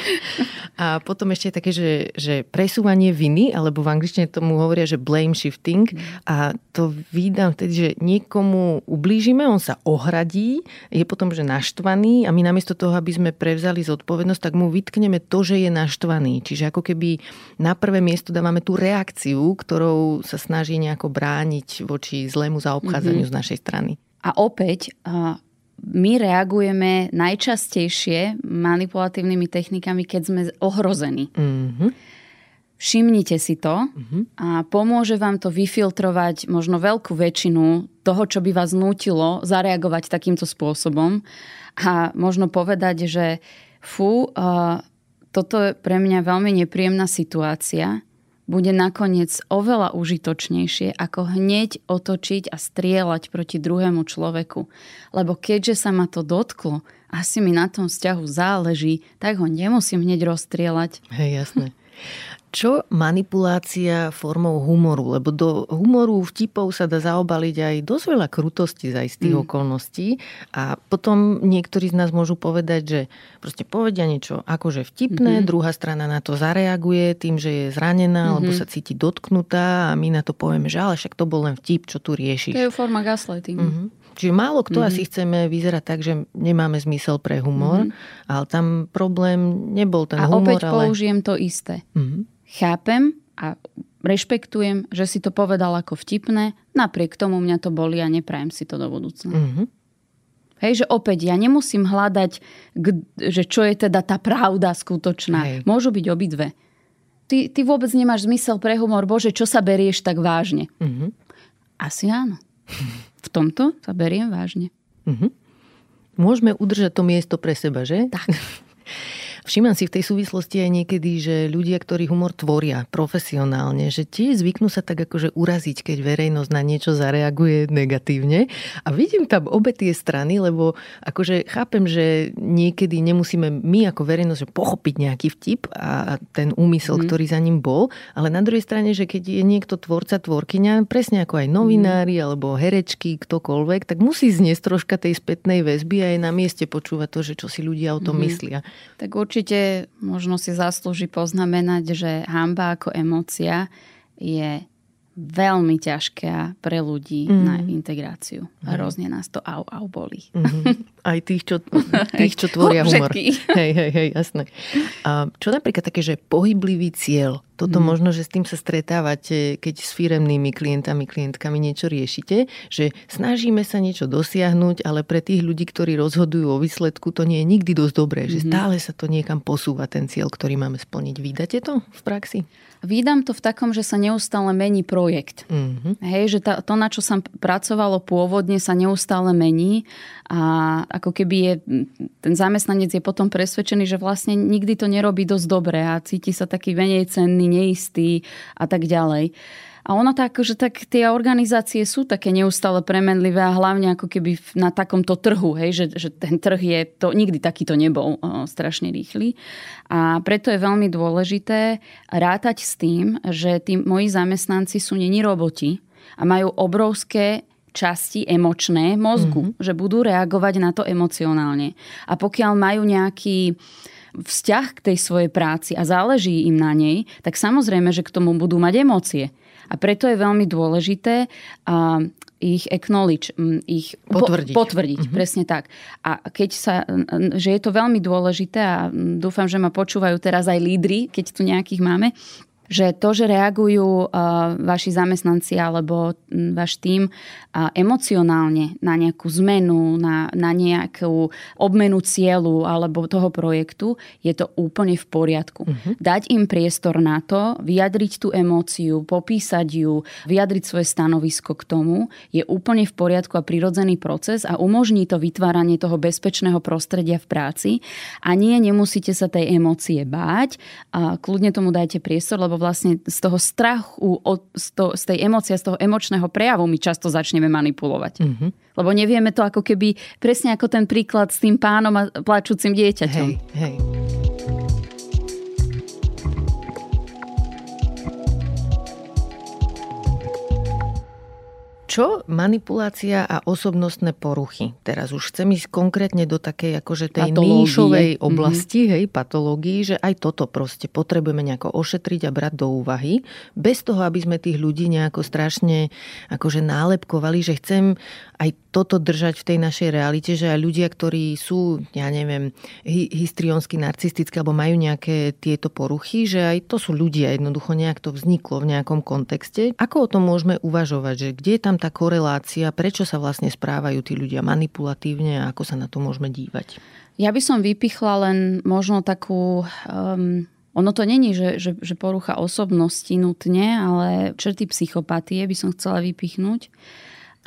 A potom ešte také, že, že presúvanie viny, alebo v angličtine tomu hovoria, že blame shifting. A to vydám vtedy, že niekomu ublížime, on sa ohradí, je potom, že naštvaný a my namiesto toho, aby sme prevzali zodpovednosť, tak mu vytkneme to, že je naštvaný. Čiže ako keby na prvé miesto dávame tú reakciu, ktorou sa snaží nejako brániť voči zlému zaobchádzaniu mm-hmm. z našej strany. A opäť my reagujeme najčastejšie manipulatívnymi technikami, keď sme ohrození. Mm-hmm. Všimnite si to mm-hmm. a pomôže vám to vyfiltrovať možno veľkú väčšinu toho, čo by vás nutilo zareagovať takýmto spôsobom a možno povedať, že fú, uh, toto je pre mňa veľmi nepríjemná situácia bude nakoniec oveľa užitočnejšie, ako hneď otočiť a strieľať proti druhému človeku. Lebo keďže sa ma to dotklo, asi mi na tom vzťahu záleží, tak ho nemusím hneď rozstrieľať. Hej, jasné. Čo manipulácia formou humoru? Lebo do humoru vtipov sa dá zaobaliť aj dosť veľa krutosti za istých mm. okolností a potom niektorí z nás môžu povedať, že proste povedia niečo akože vtipné, mm-hmm. druhá strana na to zareaguje tým, že je zranená mm-hmm. alebo sa cíti dotknutá a my na to povieme, že ale však to bol len vtip, čo tu riešiš. To je forma gaslightingu. Mm-hmm. Čiže málo kto mm-hmm. asi chceme vyzerať tak, že nemáme zmysel pre humor, mm-hmm. ale tam problém nebol ten a humor. A opäť ale... použijem to isté. Mm-hmm chápem a rešpektujem, že si to povedal ako vtipné, napriek tomu mňa to boli a neprajem si to do budúcna. Mm-hmm. Hej, že opäť ja nemusím hľadať, že čo je teda tá pravda skutočná. Hej. Môžu byť obidve. Ty, ty vôbec nemáš zmysel pre humor. Bože, čo sa berieš tak vážne? Mm-hmm. Asi áno. V tomto sa beriem vážne. Mm-hmm. Môžeme udržať to miesto pre seba, že? Tak. Všímam si v tej súvislosti aj niekedy, že ľudia, ktorí humor tvoria profesionálne, že tie zvyknú sa tak akože uraziť, keď verejnosť na niečo zareaguje negatívne. A vidím tam obe tie strany, lebo akože chápem, že niekedy nemusíme my ako verejnosť pochopiť nejaký vtip a ten úmysel, mm. ktorý za ním bol, ale na druhej strane, že keď je niekto tvorca, tvorkyňa, presne ako aj novinári mm. alebo herečky, ktokoľvek, tak musí zniesť troška tej spätnej väzby a je na mieste počúvať to, že čo si ľudia o tom mm. myslia. Tak určite možno si zaslúži poznamenať, že hamba ako emócia je veľmi ťažké pre ľudí mm. na integráciu. A hrozne nás to au, au boli. Mm-hmm. Aj tých, čo, tých, čo tvoria humor. Hej, hej, hej, jasné. A čo napríklad také, že pohyblivý cieľ, toto mm. možno, že s tým sa stretávate, keď s firemnými klientami, klientkami niečo riešite, že snažíme sa niečo dosiahnuť, ale pre tých ľudí, ktorí rozhodujú o výsledku, to nie je nikdy dosť dobré, mm. že mhm. stále sa to niekam posúva, ten cieľ, ktorý máme splniť. Vydate to v praxi? Vydám to v takom, že sa neustále mení projekt. Mm-hmm. Hej, že tá, to, na čo som pracovalo pôvodne, sa neustále mení a ako keby je, ten zamestnanec je potom presvedčený, že vlastne nikdy to nerobí dosť dobre a cíti sa taký menej cenný, neistý a tak ďalej. A ono tak, že tak tie organizácie sú také neustále premenlivé a hlavne ako keby na takomto trhu, hej, že, že ten trh je, to nikdy takýto nebol o, strašne rýchly. A preto je veľmi dôležité rátať s tým, že tí moji zamestnanci sú není roboti a majú obrovské časti emočné mozgu, mm-hmm. že budú reagovať na to emocionálne. A pokiaľ majú nejaký vzťah k tej svojej práci a záleží im na nej, tak samozrejme, že k tomu budú mať emócie. A preto je veľmi dôležité uh, ich acknowledge, ich potvrdiť. Po, potvrdiť, mm-hmm. presne tak. A keď sa, že je to veľmi dôležité a dúfam, že ma počúvajú teraz aj lídry, keď tu nejakých máme, že to, že reagujú vaši zamestnanci alebo váš tým emocionálne na nejakú zmenu, na, na nejakú obmenu cieľu alebo toho projektu, je to úplne v poriadku. Uh-huh. Dať im priestor na to, vyjadriť tú emóciu, popísať ju, vyjadriť svoje stanovisko k tomu, je úplne v poriadku a prirodzený proces a umožní to vytváranie toho bezpečného prostredia v práci a nie, nemusíte sa tej emócie báť a kľudne tomu dajte priestor, lebo vlastne z toho strachu, z, to, z tej emócie, z toho emočného prejavu my často začneme manipulovať. Mm-hmm. Lebo nevieme to ako keby, presne ako ten príklad s tým pánom a plačúcim dieťaťom. Hej, hej. Čo manipulácia a osobnostné poruchy? Teraz už chcem ísť konkrétne do takej akože tej patológie. níšovej mhm. oblasti, mm-hmm. hej, patológii, že aj toto proste potrebujeme nejako ošetriť a brať do úvahy, bez toho, aby sme tých ľudí nejako strašne akože nálepkovali, že chcem aj toto držať v tej našej realite, že aj ľudia, ktorí sú, ja neviem, histrionsky, narcistickí alebo majú nejaké tieto poruchy, že aj to sú ľudia, jednoducho nejak to vzniklo v nejakom kontexte. Ako o tom môžeme uvažovať, že kde je tam tá korelácia, prečo sa vlastne správajú tí ľudia manipulatívne a ako sa na to môžeme dívať? Ja by som vypichla len možno takú... Um, ono to není, že, že, že porucha osobnosti nutne, ale črty psychopatie by som chcela vypichnúť.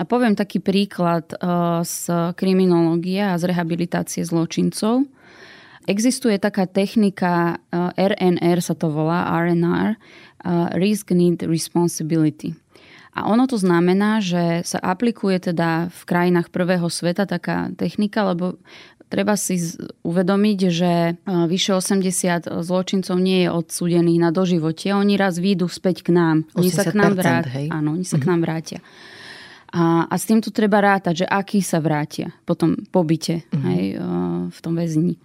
A poviem taký príklad uh, z kriminológie a z rehabilitácie zločincov. Existuje taká technika, RNR sa to volá, RNR, uh, Risk Need Responsibility. A ono to znamená, že sa aplikuje teda v krajinách prvého sveta taká technika, lebo treba si uvedomiť, že vyše 80 zločincov nie je odsúdených na doživotie. Oni raz výjdu späť k nám. Oni sa k nám vrátia. Áno, oni sa mm-hmm. k nám vrátia. A, a s týmto treba rátať, že akí sa vrátia po tom pobyte mm-hmm. hej, v tom väzni.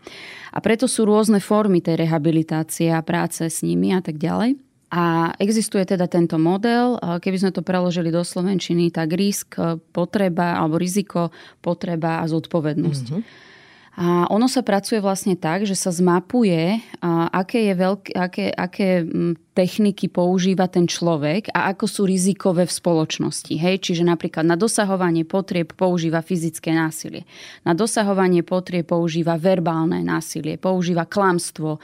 A preto sú rôzne formy tej rehabilitácie a práce s nimi a tak ďalej. A existuje teda tento model, keby sme to preložili do slovenčiny, tak risk, potreba alebo riziko, potreba a zodpovednosť. Mm-hmm. A ono sa pracuje vlastne tak, že sa zmapuje, aké, je veľké, aké, aké techniky používa ten človek a ako sú rizikové v spoločnosti. Hej? Čiže napríklad na dosahovanie potrieb používa fyzické násilie. Na dosahovanie potrieb používa verbálne násilie, používa klamstvo,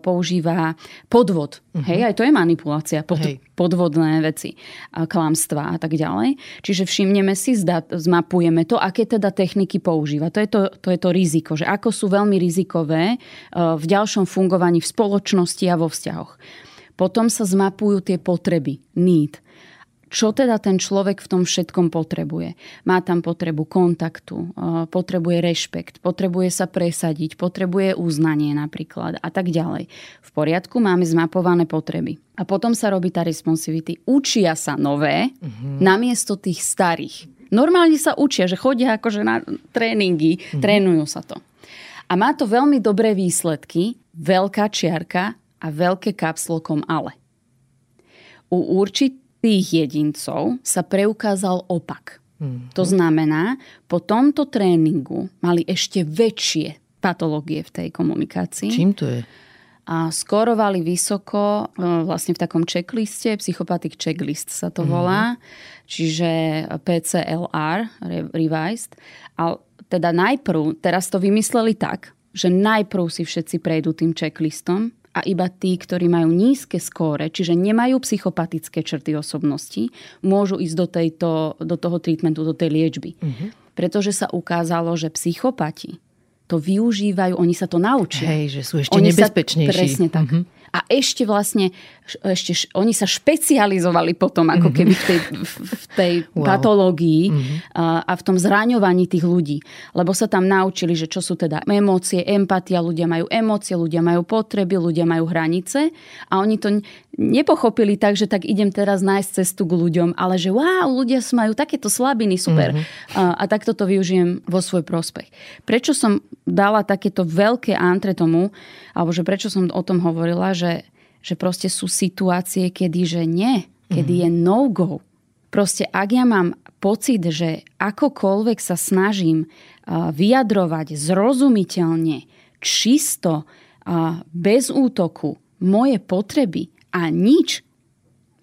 používa podvod. Uh-huh. Hej? Aj to je manipulácia. Pod, Hej. Podvodné veci, klamstva a tak ďalej. Čiže všimneme si, zmapujeme to, aké teda techniky používa. To je to, to, je to riziko že ako sú veľmi rizikové v ďalšom fungovaní v spoločnosti a vo vzťahoch. Potom sa zmapujú tie potreby, need čo teda ten človek v tom všetkom potrebuje. Má tam potrebu kontaktu, potrebuje rešpekt, potrebuje sa presadiť, potrebuje uznanie napríklad a tak ďalej. V poriadku máme zmapované potreby. A potom sa robí tá responsivity. Učia sa nové uh-huh. namiesto tých starých. Normálne sa učia, že chodia akože na tréningy, uh-huh. trénujú sa to. A má to veľmi dobré výsledky, veľká čiarka a veľké kapslokom ale. U určit tých jedincov sa preukázal opak. Mm-hmm. To znamená, po tomto tréningu mali ešte väčšie patológie v tej komunikácii. Čím to je? A skorovali vysoko e, vlastne v takom checkliste, psychopatic checklist sa to mm-hmm. volá, čiže PCLR, revised. A teda najprv, teraz to vymysleli tak, že najprv si všetci prejdú tým checklistom, a iba tí, ktorí majú nízke skóre, čiže nemajú psychopatické črty osobnosti, môžu ísť do, tejto, do toho treatmentu, do tej liečby. Uh-huh. Pretože sa ukázalo, že psychopati to využívajú, oni sa to naučia. Hej, že sú ešte oni nebezpečnejší. Sa, presne tak. Uh-huh. A ešte vlastne, ešte, oni sa špecializovali potom ako mhm. keby v tej, v tej wow. patológii mm-hmm. a, a v tom zraňovaní tých ľudí. Lebo sa tam naučili, že čo sú teda emócie, empatia, ľudia majú emócie, ľudia majú potreby, ľudia majú hranice a oni to nepochopili tak, že tak idem teraz nájsť cestu k ľuďom, ale že wow, ľudia majú takéto slabiny, super. Mm-hmm. A, a takto to využijem vo svoj prospech. Prečo som dala takéto veľké antre tomu, alebo že prečo som o tom hovorila, že, že proste sú situácie, kedy že nie, kedy mm-hmm. je no-go. Proste ak ja mám pocit, že akokoľvek sa snažím vyjadrovať zrozumiteľne, čisto, bez útoku, moje potreby a nič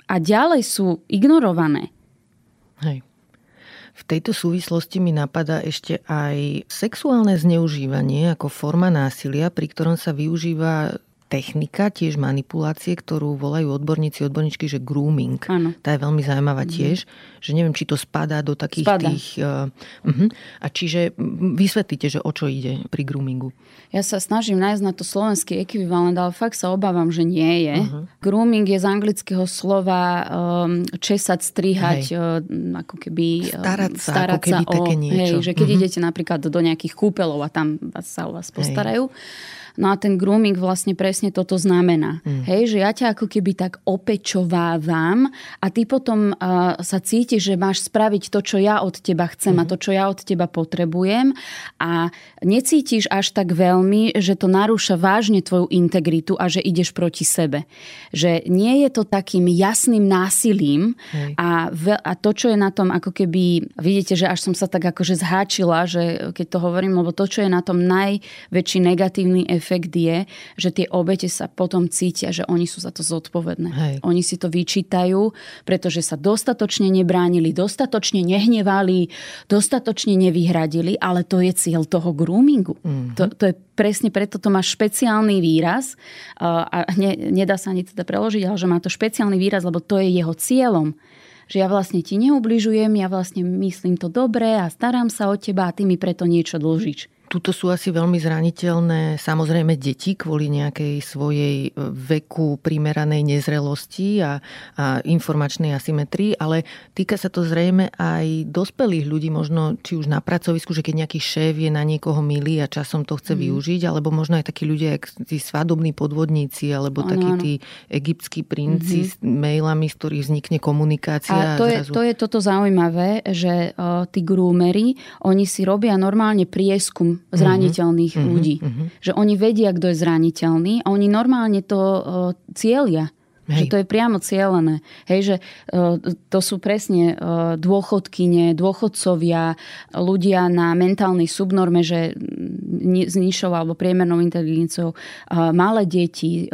a ďalej sú ignorované. Hej. V tejto súvislosti mi napadá ešte aj sexuálne zneužívanie ako forma násilia, pri ktorom sa využíva technika, tiež manipulácie, ktorú volajú odborníci, odborníčky, že grooming. Áno. Tá je veľmi zaujímavá mm. tiež, že neviem, či to spadá do takých spadá. tých... Uh, uh-huh. A čiže vysvetlite, že o čo ide pri groomingu. Ja sa snažím nájsť na to slovenský ekvivalent, ale fakt sa obávam, že nie je. Uh-huh. Grooming je z anglického slova um, česať, strihať, uh, ako keby... Um, starať sa, starať ako keby sa také o, niečo. Hej, že keď uh-huh. idete napríklad do nejakých kúpelov a tam sa o vás postarajú, hej No a ten grooming vlastne presne toto znamená. Mm. Hej, že ja ťa ako keby tak opečovávam a ty potom uh, sa cítiš, že máš spraviť to, čo ja od teba chcem mm. a to, čo ja od teba potrebujem a necítiš až tak veľmi, že to narúša vážne tvoju integritu a že ideš proti sebe. Že nie je to takým jasným násilím a, ve, a to, čo je na tom ako keby, vidíte, že až som sa tak akože zháčila, že keď to hovorím, lebo to, čo je na tom najväčší negatívny efekt, je, že tie obete sa potom cítia, že oni sú za to zodpovedné. Hej. Oni si to vyčítajú, pretože sa dostatočne nebránili, dostatočne nehnevali, dostatočne nevyhradili, ale to je cieľ toho groomingu. Mm-hmm. To, to je presne preto to má špeciálny výraz a ne, nedá sa ani teda preložiť, ale že má to špeciálny výraz, lebo to je jeho cieľom že ja vlastne ti neubližujem, ja vlastne myslím to dobre a starám sa o teba a ty mi preto niečo dlžíš. Tuto sú asi veľmi zraniteľné samozrejme deti kvôli nejakej svojej e, veku primeranej nezrelosti a, a informačnej asymetrii, ale týka sa to zrejme aj dospelých ľudí, možno či už na pracovisku, že keď nejaký šéf je na niekoho milý a časom to chce mm. využiť, alebo možno aj takí ľudia, tí svadobní podvodníci, alebo ano, takí ano. tí egyptskí princi mm-hmm. s mailami, z ktorých vznikne komunikácia. A to, a zrazu... je, to je toto zaujímavé, že uh, tí grúmery, oni si robia normálne prieskum zraniteľných mm-hmm. ľudí. Mm-hmm. Že oni vedia, kto je zraniteľný a oni normálne to uh, cieľia. Hej. Že to je priamo cieľené. Hej, že uh, to sú presne uh, dôchodkyne, dôchodcovia, ľudia na mentálnej subnorme, že s nižšou alebo priemernou inteligenciou, malé deti,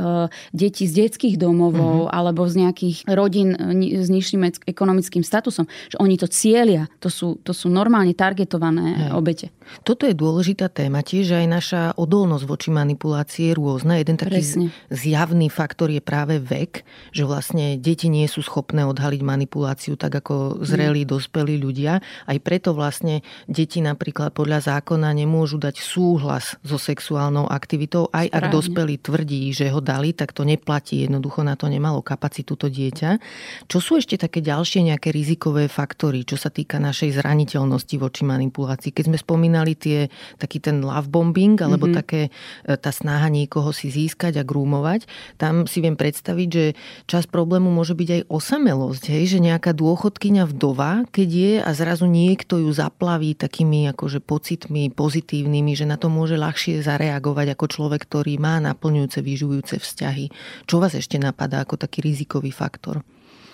deti z detských domovov uh-huh. alebo z nejakých rodín s nižším ekonomickým statusom, že oni to cieľia. To sú, to sú normálne targetované Hej. obete. Toto je dôležitá téma tiež, aj naša odolnosť voči manipulácii je rôzna. Jeden taký Presne. zjavný faktor je práve vek že vlastne deti nie sú schopné odhaliť manipuláciu tak ako zrelí, mm. dospelí ľudia. Aj preto vlastne deti napríklad podľa zákona nemôžu dať súhlas súhlas so sexuálnou aktivitou, aj Správne. ak dospelý tvrdí, že ho dali, tak to neplatí. Jednoducho na to nemalo kapacitu to dieťa. Čo sú ešte také ďalšie nejaké rizikové faktory, čo sa týka našej zraniteľnosti voči manipulácii? Keď sme spomínali tie, taký ten love bombing, alebo mm-hmm. také e, tá snaha niekoho si získať a grúmovať, tam si viem predstaviť, že čas problému môže byť aj osamelosť, hej? že nejaká dôchodkyňa vdova, keď je a zrazu niekto ju zaplaví takými akože pocitmi pozitívnymi, že na to môže ľahšie zareagovať ako človek, ktorý má naplňujúce, vyživujúce vzťahy. Čo vás ešte napadá ako taký rizikový faktor?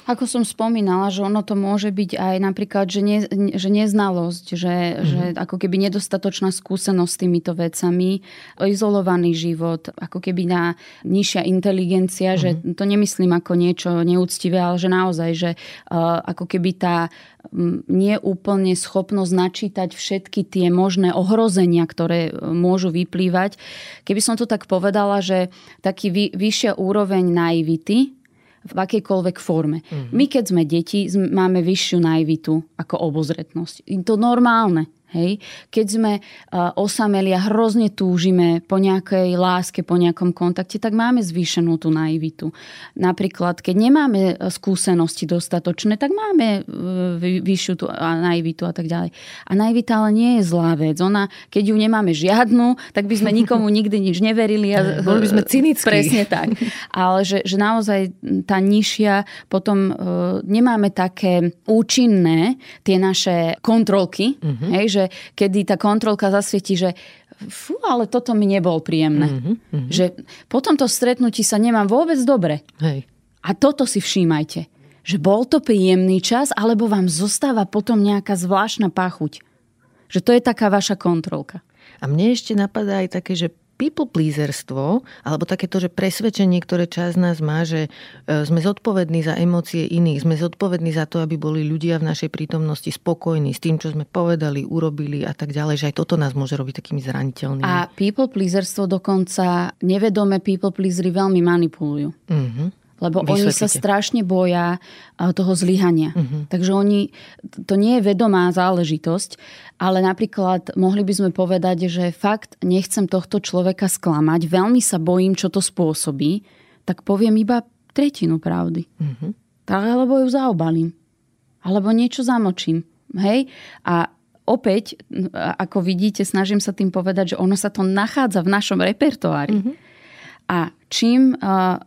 Ako som spomínala, že ono to môže byť aj napríklad, že, ne, že neznalosť, že, mm-hmm. že ako keby nedostatočná skúsenosť s týmito vecami, izolovaný život, ako keby na nižšia inteligencia, mm-hmm. že mhm. to nemyslím ako niečo neúctivé, ale že naozaj, že uh, ako keby tá nie úplne schopnosť načítať všetky tie možné ohrozenia, ktoré e, môžu vyplývať. Keby som to tak povedala, že taký vy, vyššia úroveň naivity, v akejkoľvek forme. Mm-hmm. My, keď sme deti, máme vyššiu naivitu ako obozretnosť. Je to normálne. Hej? Keď sme uh, osameli a hrozne túžime po nejakej láske, po nejakom kontakte, tak máme zvýšenú tú naivitu. Napríklad, keď nemáme e, skúsenosti dostatočné, tak máme uh, vyššiu tú naivitu a tak ďalej. A naivita ale nie je zlá vec. Ona, keď ju nemáme žiadnu, tak by sme nikomu nikdy nič neverili. A, Boli by sme cynickí. Presne tak. Ale že, že naozaj tá nižšia, potom uh, nemáme také účinné tie naše kontrolky, uh-huh. hej, že že kedy tá kontrolka zasvieti, že fú, ale toto mi nebol príjemné. Mm-hmm, Že po tomto stretnutí sa nemám vôbec dobre. Hej. A toto si všímajte. Že bol to príjemný čas, alebo vám zostáva potom nejaká zvláštna pachuť. Že to je taká vaša kontrolka. A mne ešte napadá aj také, že people pleaserstvo, alebo takéto, že presvedčenie, ktoré čas nás má, že e, sme zodpovední za emócie iných, sme zodpovední za to, aby boli ľudia v našej prítomnosti spokojní s tým, čo sme povedali, urobili a tak ďalej, že aj toto nás môže robiť takými zraniteľnými. A people pleaserstvo dokonca, nevedome people pleasery veľmi manipulujú. Mm-hmm lebo Vysvetlite. oni sa strašne boja toho zlyhania. Uh-huh. Takže oni, to nie je vedomá záležitosť, ale napríklad mohli by sme povedať, že fakt nechcem tohto človeka sklamať, veľmi sa bojím, čo to spôsobí, tak poviem iba tretinu pravdy. Uh-huh. Tak, alebo ju zaobalím. Alebo niečo zamočím. Hej? A opäť, ako vidíte, snažím sa tým povedať, že ono sa to nachádza v našom repertoári. Uh-huh. A čím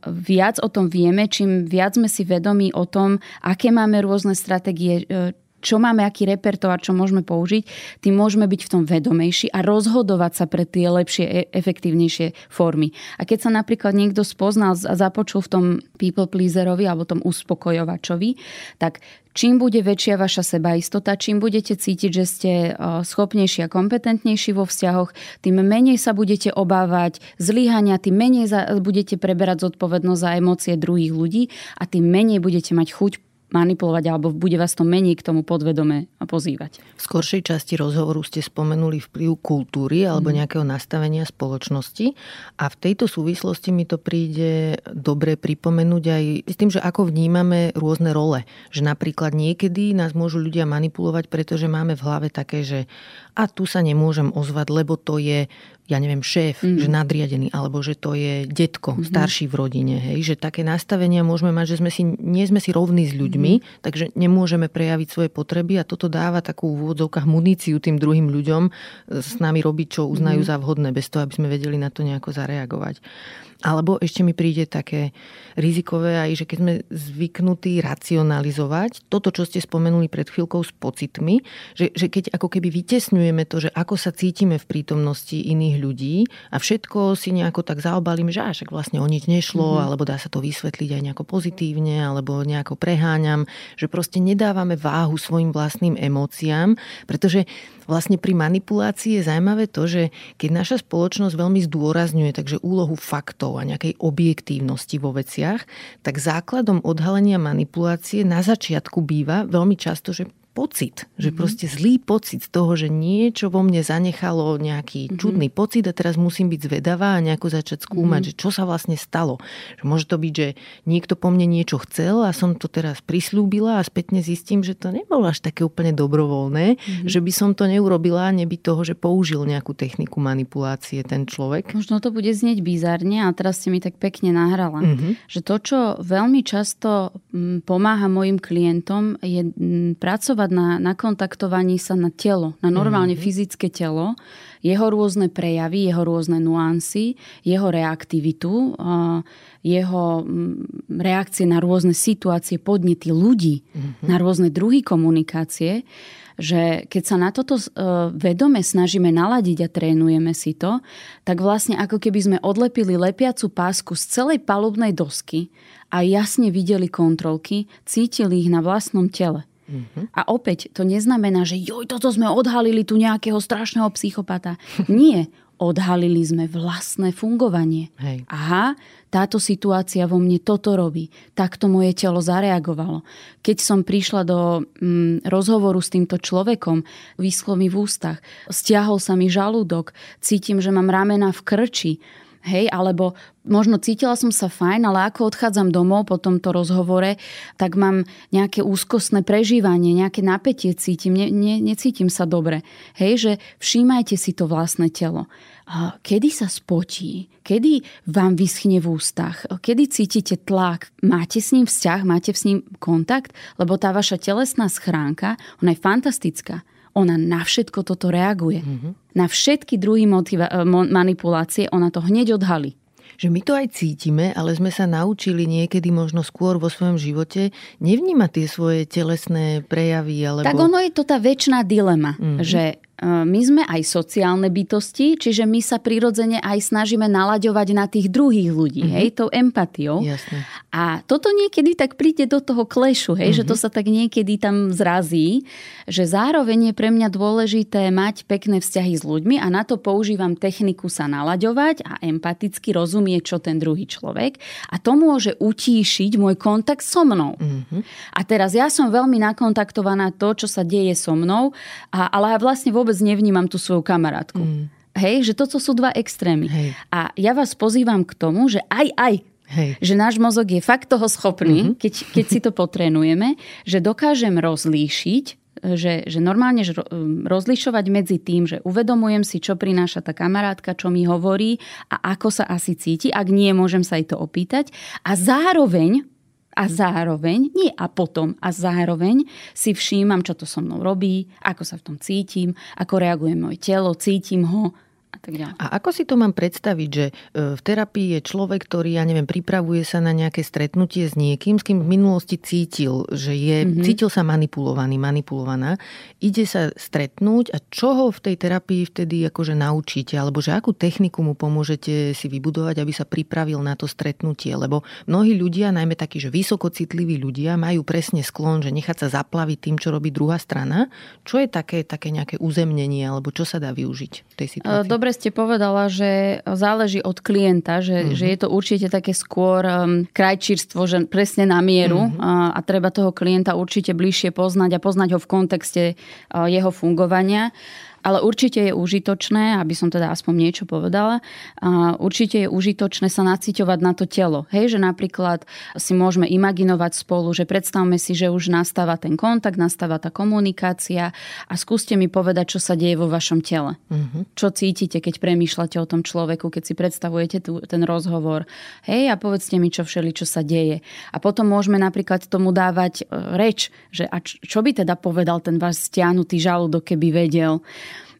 viac o tom vieme, čím viac sme si vedomí o tom, aké máme rôzne stratégie, e, čo máme, aký repertoár, čo môžeme použiť, tým môžeme byť v tom vedomejší a rozhodovať sa pre tie lepšie, e, efektívnejšie formy. A keď sa napríklad niekto spoznal a započul v tom people pleaserovi alebo tom uspokojovačovi, tak čím bude väčšia vaša sebaistota, čím budete cítiť, že ste e, schopnejší a kompetentnejší vo vzťahoch, tým menej sa budete obávať zlyhania, tým menej budete preberať zodpovednosť za emócie druhých ľudí a tým menej budete mať chuť manipulovať alebo bude vás to menej k tomu podvedome pozývať. V skoršej časti rozhovoru ste spomenuli vplyv kultúry alebo mm. nejakého nastavenia spoločnosti a v tejto súvislosti mi to príde dobre pripomenúť aj s tým, že ako vnímame rôzne role. Že napríklad niekedy nás môžu ľudia manipulovať, pretože máme v hlave také, že a tu sa nemôžem ozvať, lebo to je ja neviem, šéf, mm. že nadriadený, alebo že to je detko, mm-hmm. starší v rodine. Hej? Že také nastavenia môžeme mať, že sme si, nie sme si rovní s ľuďmi, mm-hmm. takže nemôžeme prejaviť svoje potreby a toto dáva takú v úvodzovkách muníciu tým druhým ľuďom e, s nami robiť, čo uznajú mm-hmm. za vhodné, bez toho, aby sme vedeli na to nejako zareagovať. Alebo ešte mi príde také rizikové aj, že keď sme zvyknutí racionalizovať toto, čo ste spomenuli pred chvíľkou s pocitmi, že, že keď ako keby vytesňujeme to, že ako sa cítime v prítomnosti iných ľudí a všetko si nejako tak zaobalíme, že až vlastne o nič nešlo, mm-hmm. alebo dá sa to vysvetliť aj nejako pozitívne, alebo nejako preháňam, že proste nedávame váhu svojim vlastným emóciám, pretože vlastne pri manipulácii je zaujímavé to, že keď naša spoločnosť veľmi zdôrazňuje takže úlohu faktov a nejakej objektívnosti vo veciach, tak základom odhalenia manipulácie na začiatku býva veľmi často, že pocit, že mm-hmm. proste zlý pocit z toho, že niečo vo mne zanechalo nejaký mm-hmm. čudný pocit a teraz musím byť zvedavá a nejako začať skúmať, mm-hmm. že čo sa vlastne stalo. Že môže to byť, že niekto po mne niečo chcel a som to teraz prislúbila a spätne zistím, že to nebolo až také úplne dobrovoľné, mm-hmm. že by som to neurobila, neby toho, že použil nejakú techniku manipulácie ten človek. Možno to bude znieť bizarne a teraz ste mi tak pekne nahrala, mm-hmm. že to, čo veľmi často mm, pomáha mojim klientom je mm, pracovať na, na kontaktovaní sa na telo, na normálne mm-hmm. fyzické telo, jeho rôzne prejavy, jeho rôzne nuancy, jeho reaktivitu, jeho mm, reakcie na rôzne situácie, podnety ľudí, mm-hmm. na rôzne druhy komunikácie že keď sa na toto e, vedome snažíme naladiť a trénujeme si to, tak vlastne ako keby sme odlepili lepiacu pásku z celej palubnej dosky a jasne videli kontrolky, cítili ich na vlastnom tele. Mm-hmm. A opäť, to neznamená, že joj, toto sme odhalili tu nejakého strašného psychopata. Nie, odhalili sme vlastné fungovanie. Hej. Aha, táto situácia vo mne toto robí. Takto moje telo zareagovalo. Keď som prišla do mm, rozhovoru s týmto človekom, vyschlo mi v ústach, stiahol sa mi žalúdok, cítim, že mám ramena v krči, Hej, alebo možno cítila som sa fajn, ale ako odchádzam domov po tomto rozhovore, tak mám nejaké úzkostné prežívanie, nejaké napätie cítim, ne, ne, necítim sa dobre. Hej, že všímajte si to vlastné telo. Kedy sa spotí? Kedy vám vyschne v ústach? Kedy cítite tlak? Máte s ním vzťah? Máte s ním kontakt? Lebo tá vaša telesná schránka, ona je fantastická ona na všetko toto reaguje. Mm-hmm. Na všetky druhy motiva- e, manipulácie ona to hneď odhalí. Že my to aj cítime, ale sme sa naučili niekedy možno skôr vo svojom živote nevnímať tie svoje telesné prejavy. Alebo... Tak ono je to tá väčšiná dilema, mm-hmm. že my sme aj sociálne bytosti, čiže my sa prirodzene aj snažíme nalaďovať na tých druhých ľudí, mm-hmm. hej, tou empatiou. Jasne. A toto niekedy tak príde do toho klešu, hej, mm-hmm. že to sa tak niekedy tam zrazí, že zároveň je pre mňa dôležité mať pekné vzťahy s ľuďmi a na to používam techniku sa nalaďovať a empaticky rozumieť, čo ten druhý človek a to môže utíšiť môj kontakt so mnou. Mm-hmm. A teraz ja som veľmi nakontaktovaná to, čo sa deje so mnou, a, ale vlastne vo vôbec nevnímam tú svoju kamarátku. Mm. Hej, že toto sú dva extrémy. Hej. A ja vás pozývam k tomu, že aj, aj, Hej. že náš mozog je fakt toho schopný, mm-hmm. keď, keď si to potrenujeme, že dokážem rozlíšiť, že, že normálne že rozlišovať medzi tým, že uvedomujem si, čo prináša tá kamarátka, čo mi hovorí a ako sa asi cíti. Ak nie, môžem sa jej to opýtať. A zároveň a zároveň, nie a potom, a zároveň si všímam, čo to so mnou robí, ako sa v tom cítim, ako reaguje moje telo, cítim ho a tak ďalej. A ako si to mám predstaviť, že e, v terapii je človek, ktorý, ja neviem, pripravuje sa na nejaké stretnutie s niekým, s kým v minulosti cítil, že je, mm-hmm. cítil sa manipulovaný, manipulovaná, ide sa stretnúť a čo ho v tej terapii vtedy akože naučíte, alebo že akú techniku mu pomôžete si vybudovať, aby sa pripravil na to stretnutie, lebo mnohí ľudia, najmä takí, že vysokocitliví ľudia, majú presne sklon, že nechať sa zaplaviť tým, čo robí druhá strana. Čo je také, také nejaké uzemnenie, alebo čo sa dá využiť v tej situácii? Dobre ste povedala, že záleží od klienta, že, mm-hmm. že je to určite také skôr um, krajčírstvo, že presne na mieru mm-hmm. a, a treba toho klienta určite bližšie poznať a poznať ho v kontexte uh, jeho fungovania. Ale určite je užitočné, aby som teda aspoň niečo povedala, určite je užitočné sa naciťovať na to telo. Hej, že napríklad si môžeme imaginovať spolu, že predstavme si, že už nastáva ten kontakt, nastáva tá komunikácia a skúste mi povedať, čo sa deje vo vašom tele. Uh-huh. Čo cítite, keď premýšľate o tom človeku, keď si predstavujete tu, ten rozhovor. Hej, a povedzte mi, čo všeli, čo sa deje. A potom môžeme napríklad tomu dávať e, reč, že a čo by teda povedal ten váš stiahnutý žalúdok, keby vedel.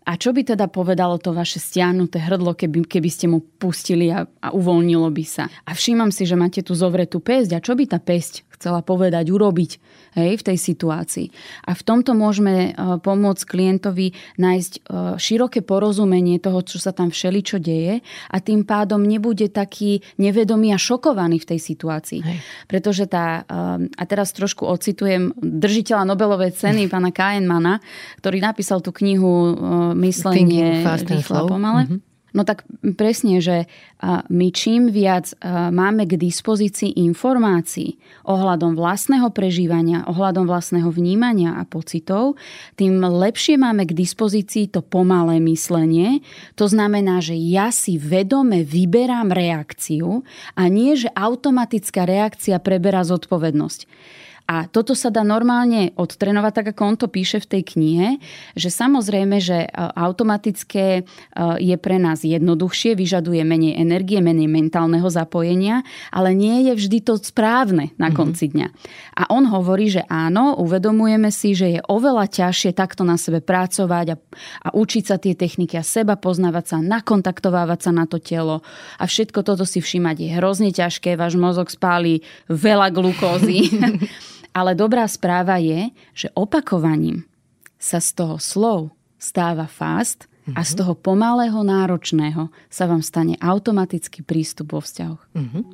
A čo by teda povedalo to vaše stiahnuté hrdlo, keby, keby ste mu pustili a, a uvoľnilo by sa? A všímam si, že máte tu zovretú pesť. A čo by tá pesť chcela povedať, urobiť hej, v tej situácii. A v tomto môžeme e, pomôcť klientovi nájsť e, široké porozumenie toho, čo sa tam všeličo deje a tým pádom nebude taký nevedomý a šokovaný v tej situácii. Hej. Pretože tá, e, a teraz trošku ocitujem držiteľa Nobelovej ceny, pána Kahnemana, ktorý napísal tú knihu Myslenie rýchle a pomale. Mm-hmm No tak presne, že my čím viac máme k dispozícii informácií ohľadom vlastného prežívania, ohľadom vlastného vnímania a pocitov, tým lepšie máme k dispozícii to pomalé myslenie. To znamená, že ja si vedome vyberám reakciu a nie, že automatická reakcia preberá zodpovednosť. A toto sa dá normálne odtrenovať, tak ako on to píše v tej knihe, že samozrejme, že e, automatické e, je pre nás jednoduchšie, vyžaduje menej energie, menej mentálneho zapojenia, ale nie je vždy to správne na mhm. konci dňa. A on hovorí, že áno, uvedomujeme si, že je oveľa ťažšie takto na sebe pracovať a, a učiť sa tie techniky a seba poznávať sa, nakontaktovávať sa na to telo a všetko toto si všímať je hrozne ťažké, váš mozog spálí veľa glukózy. Ale dobrá správa je, že opakovaním sa z toho slov stáva fast a z mhm. toho pomalého náročného sa vám stane automatický prístup vo vzťahoch. Uh-huh.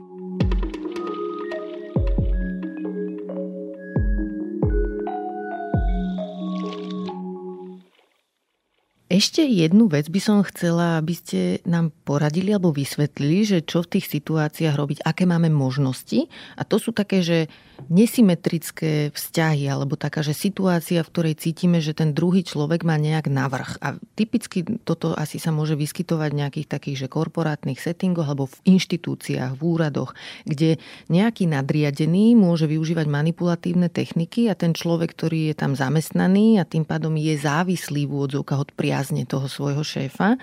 Ešte jednu vec by som chcela, aby ste nám poradili alebo vysvetlili, že čo v tých situáciách robiť, aké máme možnosti. A to sú také, že nesymetrické vzťahy, alebo taká, že situácia, v ktorej cítime, že ten druhý človek má nejak navrh. A typicky toto asi sa môže vyskytovať v nejakých takých, že korporátnych settingoch alebo v inštitúciách, v úradoch, kde nejaký nadriadený môže využívať manipulatívne techniky a ten človek, ktorý je tam zamestnaný a tým pádom je závislý v úvodzovkách od priazne toho svojho šéfa,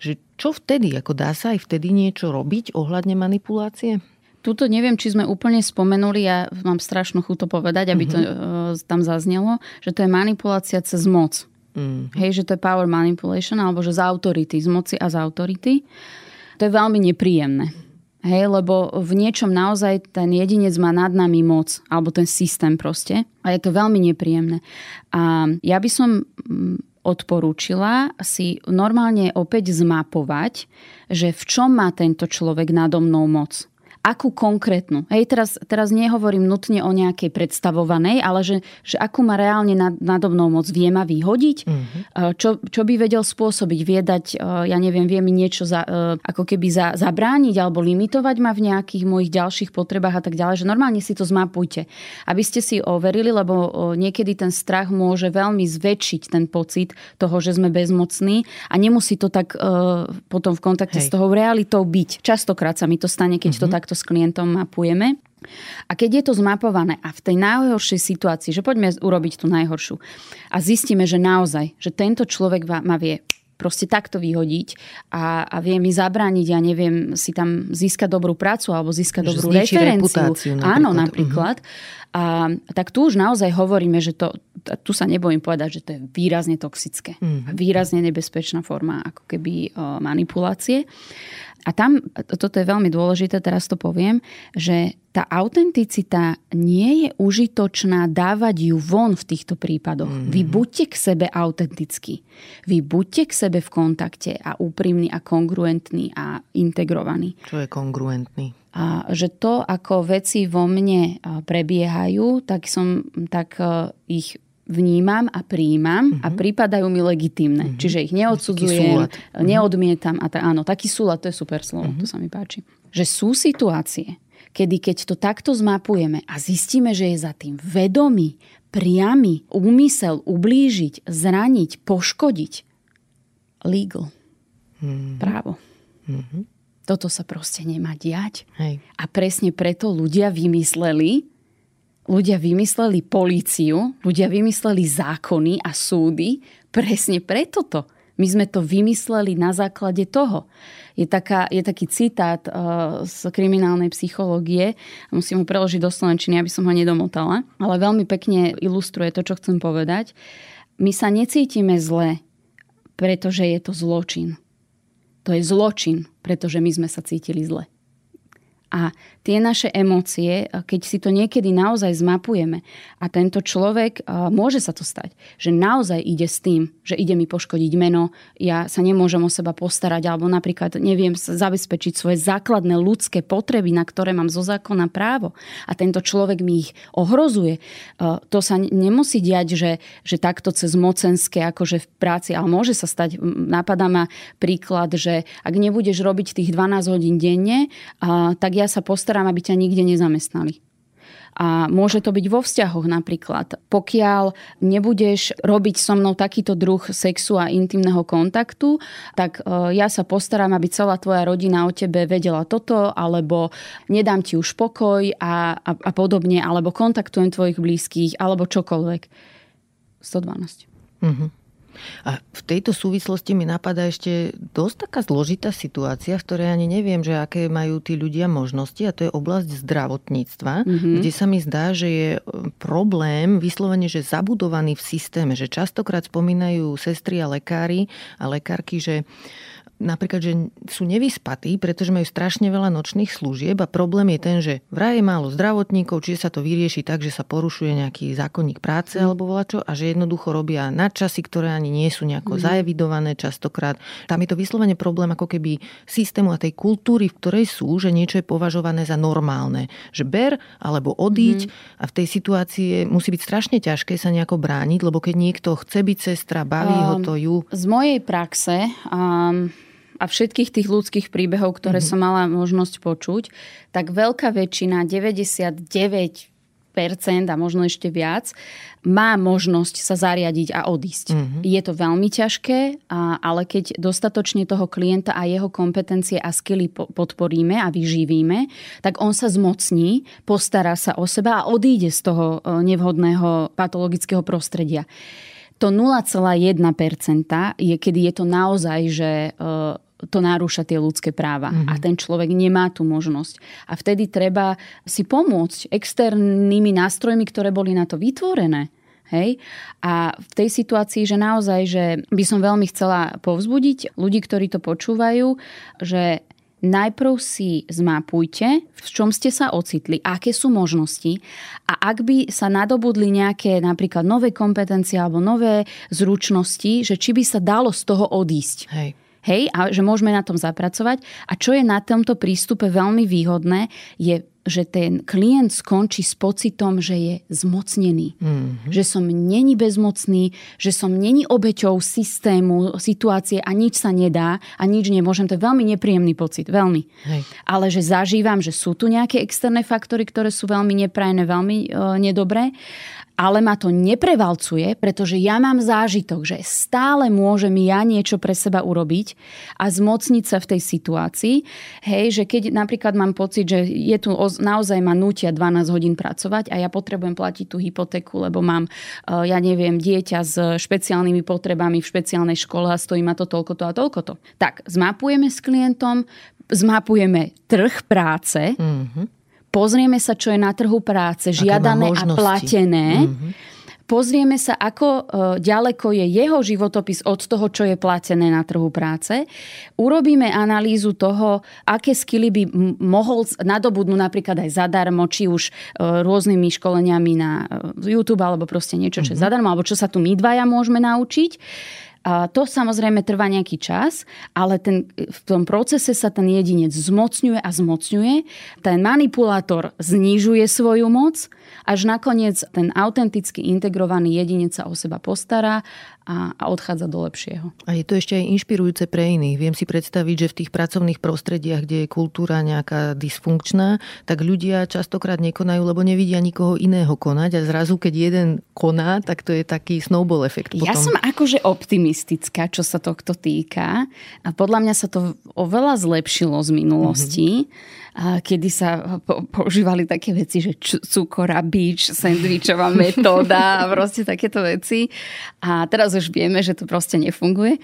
že čo vtedy, ako dá sa aj vtedy niečo robiť ohľadne manipulácie? Tuto neviem, či sme úplne spomenuli, ja mám strašnú chuto povedať, aby to uh-huh. tam zaznelo, že to je manipulácia cez moc. Uh-huh. Hej, že to je power manipulation, alebo že z autority, z moci a z autority. To je veľmi nepríjemné. Hej, lebo v niečom naozaj ten jedinec má nad nami moc, alebo ten systém proste. A je to veľmi nepríjemné. A ja by som odporúčila si normálne opäť zmapovať, že v čom má tento človek nado mnou moc akú konkrétnu. Hej, teraz, teraz nehovorím nutne o nejakej predstavovanej, ale že, že akú má reálne nad, nadobnou moc. Vie ma vyhodiť? Mm-hmm. Čo, čo by vedel spôsobiť? Vie dať, e, ja neviem, vie mi niečo za, e, ako keby za, zabrániť alebo limitovať ma v nejakých mojich ďalších potrebách a tak ďalej. Že normálne si to zmapujte. Aby ste si overili, lebo niekedy ten strach môže veľmi zväčšiť ten pocit toho, že sme bezmocní a nemusí to tak potom v kontakte Hej. s tou realitou byť. Častokrát sa mi to stane, keď mm-hmm. to takto takto s klientom mapujeme. A keď je to zmapované a v tej najhoršej situácii, že poďme urobiť tú najhoršiu a zistíme, že naozaj, že tento človek ma vie proste takto vyhodiť a, a vie mi zabrániť, ja neviem, si tam získať dobrú prácu alebo získať že dobrú referenciu. Napríklad. Áno, napríklad. Uh-huh. A tak tu už naozaj hovoríme, že to, tu sa nebojím povedať, že to je výrazne toxické. Uh-huh. Výrazne nebezpečná forma ako keby manipulácie. A tam, toto je veľmi dôležité, teraz to poviem, že tá autenticita nie je užitočná dávať ju von v týchto prípadoch. Mm-hmm. Vy buďte k sebe autentickí. Vy buďte k sebe v kontakte a úprimní a kongruentní a integrovaní. Čo je kongruentný? A že to, ako veci vo mne prebiehajú, tak som tak ich vnímam a príjmam uh-huh. a mhm. prípadajú mi legitímne. Uh-huh. Čiže ich neodsudzujem, uh-huh. neodmietam. A ta, áno, taký súlad, to je super slovo, uh-huh. to sa mi páči. Že sú situácie, kedy keď to takto zmapujeme a zistíme, že je za tým vedomý, priamy úmysel ublížiť, zraniť, poškodiť, legal. Uh-huh. Právo. Uh-huh. Toto sa proste nemá diať. Hej. A presne preto ľudia vymysleli, ľudia vymysleli políciu, ľudia vymysleli zákony a súdy presne preto to. My sme to vymysleli na základe toho. Je, taká, je taký citát uh, z kriminálnej psychológie, musím ho preložiť do slovenčiny, aby som ho nedomotala, ale veľmi pekne ilustruje to, čo chcem povedať. My sa necítime zle, pretože je to zločin. To je zločin, pretože my sme sa cítili zle. A tie naše emócie, keď si to niekedy naozaj zmapujeme a tento človek, môže sa to stať, že naozaj ide s tým, že ide mi poškodiť meno, ja sa nemôžem o seba postarať alebo napríklad neviem zabezpečiť svoje základné ľudské potreby, na ktoré mám zo zákona právo a tento človek mi ich ohrozuje. To sa nemusí diať, že, že takto cez mocenské, akože v práci, ale môže sa stať, napadá ma príklad, že ak nebudeš robiť tých 12 hodín denne, tak ja sa postarám, aby ťa nikde nezamestnali. A môže to byť vo vzťahoch napríklad. Pokiaľ nebudeš robiť so mnou takýto druh sexu a intimného kontaktu, tak e, ja sa postaram, aby celá tvoja rodina o tebe vedela toto, alebo nedám ti už pokoj a, a, a podobne, alebo kontaktujem tvojich blízkych, alebo čokoľvek. 112. Mm-hmm. A v tejto súvislosti mi napadá ešte dosť taká zložitá situácia, v ktorej ani neviem, že aké majú tí ľudia možnosti a to je oblasť zdravotníctva, mm-hmm. kde sa mi zdá, že je e, problém vyslovene, že zabudovaný v systéme, že častokrát spomínajú sestry a lekári a lekárky, že napríklad, že sú nevyspatí, pretože majú strašne veľa nočných služieb a problém je ten, že vraj je málo zdravotníkov, čiže sa to vyrieši tak, že sa porušuje nejaký zákonník práce mm. alebo volačo a že jednoducho robia nadčasy, ktoré ani nie sú nejako mm. zaevidované častokrát. Tam je to vyslovene problém ako keby systému a tej kultúry, v ktorej sú, že niečo je považované za normálne. Že ber alebo odíď mm. a v tej situácii musí byť strašne ťažké sa nejako brániť, lebo keď niekto chce byť sestra, baví um, ho to ju. Z mojej praxe um, a všetkých tých ľudských príbehov, ktoré mm-hmm. som mala možnosť počuť, tak veľká väčšina, 99% a možno ešte viac, má možnosť sa zariadiť a odísť. Mm-hmm. Je to veľmi ťažké, ale keď dostatočne toho klienta a jeho kompetencie a skily podporíme a vyživíme, tak on sa zmocní, postará sa o seba a odíde z toho e, nevhodného patologického prostredia. To 0,1% je, kedy je to naozaj, že e, to narúša tie ľudské práva. Mm-hmm. A ten človek nemá tú možnosť. A vtedy treba si pomôcť externými nástrojmi, ktoré boli na to vytvorené. Hej? A v tej situácii, že naozaj, že by som veľmi chcela povzbudiť ľudí, ktorí to počúvajú, že najprv si zmapujte, v čom ste sa ocitli, aké sú možnosti a ak by sa nadobudli nejaké napríklad nové kompetencie alebo nové zručnosti, že či by sa dalo z toho odísť. Hej. Hej, a že môžeme na tom zapracovať. A čo je na tomto prístupe veľmi výhodné, je že ten klient skončí s pocitom, že je zmocnený. Mm-hmm. Že som není bezmocný, že som není obeťou systému, situácie a nič sa nedá a nič nemôžem. To je veľmi nepríjemný pocit, veľmi. Hej. Ale že zažívam, že sú tu nejaké externé faktory, ktoré sú veľmi neprajné, veľmi e, nedobré ale ma to neprevalcuje, pretože ja mám zážitok, že stále môžem ja niečo pre seba urobiť a zmocniť sa v tej situácii. Hej, že keď napríklad mám pocit, že je tu naozaj ma nutia 12 hodín pracovať a ja potrebujem platiť tú hypotéku, lebo mám, e, ja neviem, dieťa s špeciálnymi potrebami v špeciálnej škole a stojí ma to toľko to a toľko to. Tak, zmapujeme s klientom, zmapujeme trh práce, mm-hmm pozrieme sa, čo je na trhu práce, žiadané a platené. Mm-hmm. Pozrieme sa, ako e, ďaleko je jeho životopis od toho, čo je platené na trhu práce. Urobíme analýzu toho, aké skily by mohol nadobudnúť napríklad aj zadarmo, či už e, rôznymi školeniami na e, YouTube, alebo proste niečo, čo je mm-hmm. zadarmo, alebo čo sa tu my dvaja môžeme naučiť. To samozrejme trvá nejaký čas, ale ten, v tom procese sa ten jedinec zmocňuje a zmocňuje. Ten manipulátor znižuje svoju moc, až nakoniec ten autenticky integrovaný jedinec sa o seba postará a, a odchádza do lepšieho. A je to ešte aj inšpirujúce pre iných. Viem si predstaviť, že v tých pracovných prostrediach, kde je kultúra nejaká dysfunkčná, tak ľudia častokrát nekonajú, lebo nevidia nikoho iného konať a zrazu, keď jeden koná, tak to je taký snowball efekt. Potom. Ja som akože optimistická, čo sa tohto týka. A podľa mňa sa to oveľa zlepšilo z minulosti. Mm-hmm kedy sa používali také veci, že cukora, bič, sandvičová metóda a proste takéto veci. A teraz už vieme, že to proste nefunguje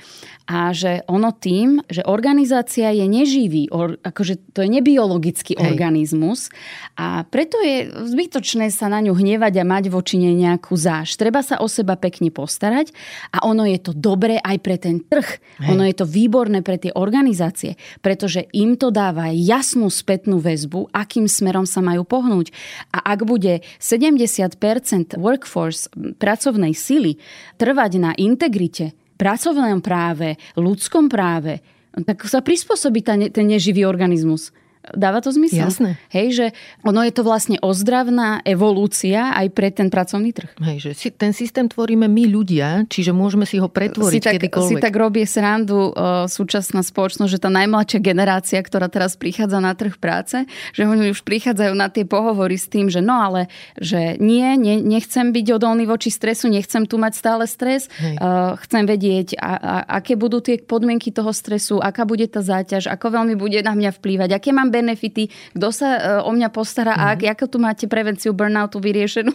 a že ono tým, že organizácia je neživý, or, akože to je nebiologický Hej. organizmus a preto je zbytočné sa na ňu hnevať a mať voči nej nejakú záž. Treba sa o seba pekne postarať a ono je to dobré aj pre ten trh. Hej. Ono je to výborné pre tie organizácie, pretože im to dáva jasnú späť spätnú väzbu, akým smerom sa majú pohnúť. A ak bude 70% workforce pracovnej sily trvať na integrite, pracovnom práve, ľudskom práve, tak sa prispôsobí ten neživý organizmus. Dáva to zmysel? Jasné. Hej, že ono je to vlastne ozdravná evolúcia aj pre ten pracovný trh. Hej, že si, ten systém tvoríme my ľudia, čiže môžeme si ho pretvoriť si tak, kedykoľvek. Si tak robí srandu uh, súčasná spoločnosť, že tá najmladšia generácia, ktorá teraz prichádza na trh práce, že oni už prichádzajú na tie pohovory s tým, že no ale, že nie, nie nechcem byť odolný voči stresu, nechcem tu mať stále stres, uh, chcem vedieť, a, a, aké budú tie podmienky toho stresu, aká bude tá záťaž, ako veľmi bude na mňa vplývať, aké mám benefity, kto sa e, o mňa postará mm-hmm. a mhm. ako tu máte prevenciu burnoutu vyriešenú.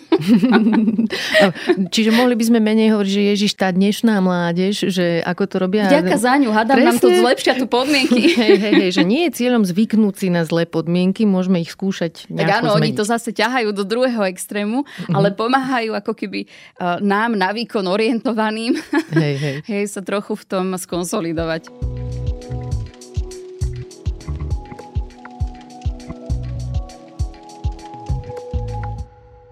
Čiže mohli by sme menej hovoriť, že Ježiš, tá dnešná mládež, že ako to robia... Ďaká za ňu, hádam Presne. nám to zlepšia tu podmienky. hej, hej, hej, že nie je cieľom zvyknúť si na zlé podmienky, môžeme ich skúšať Tak áno, zmeniť. oni to zase ťahajú do druhého extrému, mm-hmm. ale pomáhajú ako keby uh, nám na výkon orientovaným hej, hej. hej, sa trochu v tom skonsolidovať.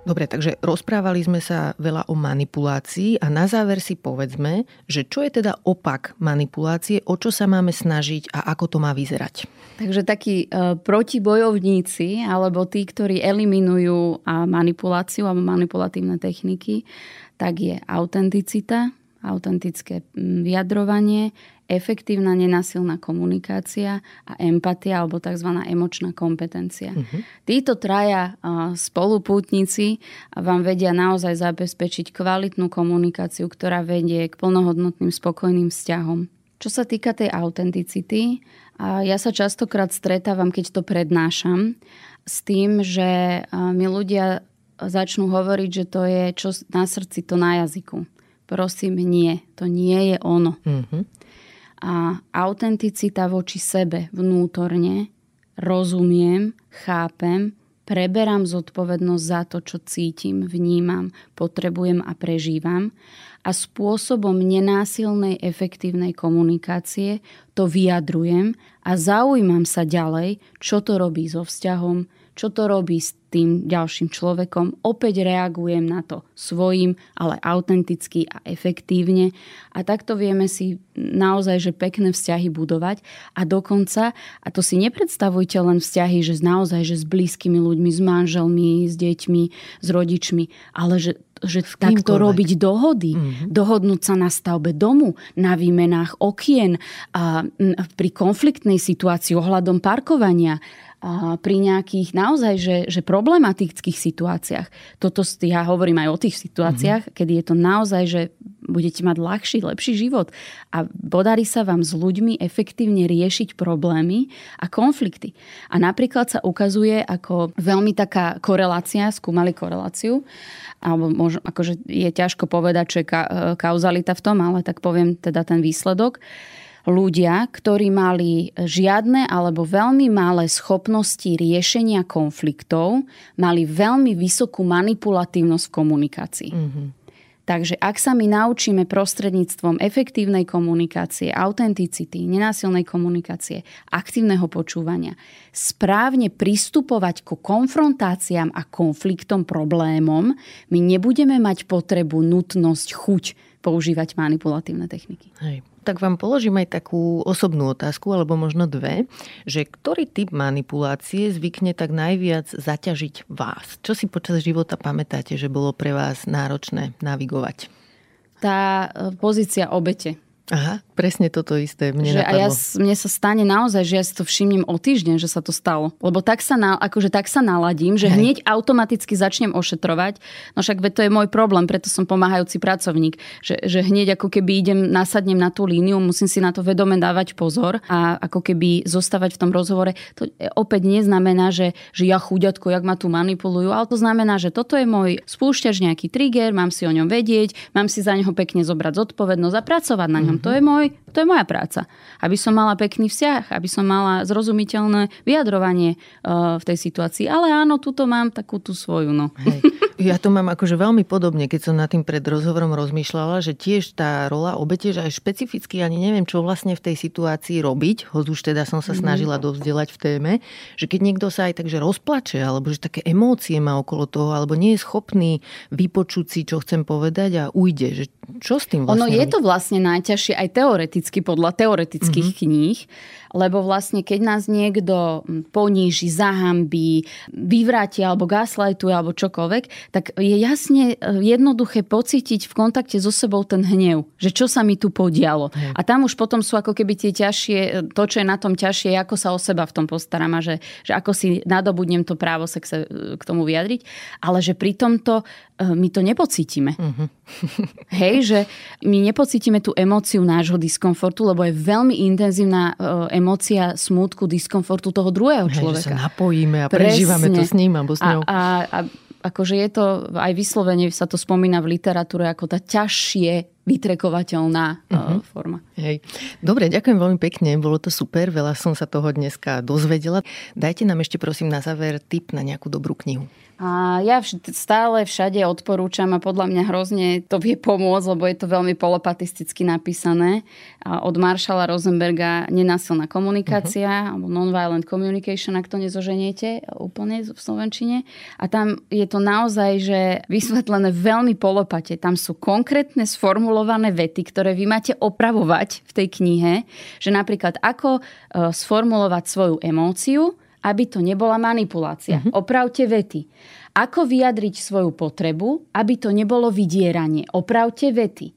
Dobre, takže rozprávali sme sa veľa o manipulácii a na záver si povedzme, že čo je teda opak manipulácie, o čo sa máme snažiť a ako to má vyzerať. Takže takí e, protibojovníci alebo tí, ktorí eliminujú a manipuláciu alebo manipulatívne techniky, tak je autenticita, autentické vyjadrovanie, efektívna nenasilná komunikácia a empatia alebo tzv. emočná kompetencia. Uh-huh. Títo traja spolupútnici vám vedia naozaj zabezpečiť kvalitnú komunikáciu, ktorá vedie k plnohodnotným spokojným vzťahom. Čo sa týka tej autenticity, ja sa častokrát stretávam, keď to prednášam, s tým, že mi ľudia začnú hovoriť, že to je čo na srdci, to na jazyku. Prosím, nie. To nie je ono. Uh-huh a autenticita voči sebe vnútorne, rozumiem, chápem, preberám zodpovednosť za to, čo cítim, vnímam, potrebujem a prežívam. A spôsobom nenásilnej efektívnej komunikácie to vyjadrujem a zaujímam sa ďalej, čo to robí so vzťahom, čo to robí s tým ďalším človekom. Opäť reagujem na to svojim, ale autenticky a efektívne. A takto vieme si naozaj, že pekné vzťahy budovať. A dokonca, a to si nepredstavujte len vzťahy, že naozaj, že s blízkymi ľuďmi, s manželmi, s deťmi, s rodičmi, ale že že takto robiť dohody, mm-hmm. dohodnúť sa na stavbe domu, na výmenách okien, a pri konfliktnej situácii ohľadom parkovania, pri nejakých naozaj, že, že problematických situáciách. Toto ja hovorím aj o tých situáciách, mm-hmm. kedy je to naozaj, že budete mať ľahší, lepší život a podarí sa vám s ľuďmi efektívne riešiť problémy a konflikty. A napríklad sa ukazuje ako veľmi taká korelácia, skúmali koreláciu, alebo možno, akože je ťažko povedať, čo je kauzalita v tom, ale tak poviem teda ten výsledok ľudia, ktorí mali žiadne alebo veľmi malé schopnosti riešenia konfliktov, mali veľmi vysokú manipulatívnosť v komunikácii. Mm-hmm. Takže ak sa my naučíme prostredníctvom efektívnej komunikácie, autenticity, nenásilnej komunikácie, aktívneho počúvania, správne pristupovať ku konfrontáciám a konfliktom, problémom, my nebudeme mať potrebu, nutnosť, chuť používať manipulatívne techniky. Hej tak vám položím aj takú osobnú otázku, alebo možno dve, že ktorý typ manipulácie zvykne tak najviac zaťažiť vás? Čo si počas života pamätáte, že bolo pre vás náročné navigovať? Tá e, pozícia obete. Aha, presne toto isté mne že napadlo. A ja, mne sa stane naozaj, že ja si to všimnem o týždeň, že sa to stalo. Lebo tak sa, na, akože tak sa naladím, že Hej. hneď automaticky začnem ošetrovať. No však to je môj problém, preto som pomáhajúci pracovník. Že, že hneď ako keby idem, nasadnem na tú líniu, musím si na to vedome dávať pozor a ako keby zostávať v tom rozhovore. To opäť neznamená, že, že ja chuďatko, jak ma tu manipulujú, ale to znamená, že toto je môj spúšťač, nejaký trigger, mám si o ňom vedieť, mám si za neho pekne zobrať zodpovednosť a pracovať na ňom. To je, môj, to je moja práca. Aby som mala pekný vzťah, aby som mala zrozumiteľné vyjadrovanie uh, v tej situácii. Ale áno, tuto mám takú tú svoju. No. Hej. Ja to mám akože veľmi podobne, keď som nad tým pred rozhovorom rozmýšľala, že tiež tá rola obete, že aj špecificky ani neviem, čo vlastne v tej situácii robiť, hoď už teda som sa mhm. snažila dovzdelať v téme, že keď niekto sa aj takže rozplače, alebo že také emócie má okolo toho, alebo nie je schopný vypočuť si, čo chcem povedať a ujde. Že čo s tým vlastne Ono je to vlastne najťažšie aj teoreticky, podľa teoretických mm-hmm. kníh, lebo vlastne keď nás niekto poníži, zahambí, vyvráti alebo gaslightuje alebo čokoľvek, tak je jasne e, jednoduché pocítiť v kontakte so sebou ten hnev, že čo sa mi tu podialo. A tam už potom sú ako keby tie ťažšie, e, to, čo je na tom ťažšie, ako sa o seba v tom postarám a že, že ako si nadobudnem to právo sa k, k tomu vyjadriť, ale že pri tomto my to nepocítime. Mm-hmm. Hej, že my nepocítime tú emóciu nášho diskomfortu, lebo je veľmi intenzívna emócia smútku, diskomfortu toho druhého človeka. Hej, že sa napojíme a prežívame Presne. to s ním alebo s ňou. A, a, a akože je to, aj vyslovene sa to spomína v literatúre ako tá ťažšie vytrekovateľná uh-huh. forma. Hej. Dobre, ďakujem veľmi pekne, bolo to super, veľa som sa toho dneska dozvedela. Dajte nám ešte prosím na záver tip na nejakú dobrú knihu. A ja stále všade odporúčam a podľa mňa hrozne to vie pomôcť, lebo je to veľmi polopatisticky napísané. A od Maršala Rosenberga Nenásilná komunikácia, uh-huh. alebo Nonviolent Communication, ak to nezoženiete úplne v Slovenčine. A tam je to naozaj, že vysvetlené veľmi polopate. Tam sú konkrétne sformulované vety, ktoré vy máte opravovať v tej knihe, že napríklad ako e, sformulovať svoju emóciu, aby to nebola manipulácia. Uh-huh. Opravte vety. Ako vyjadriť svoju potrebu, aby to nebolo vydieranie. Opravte vety.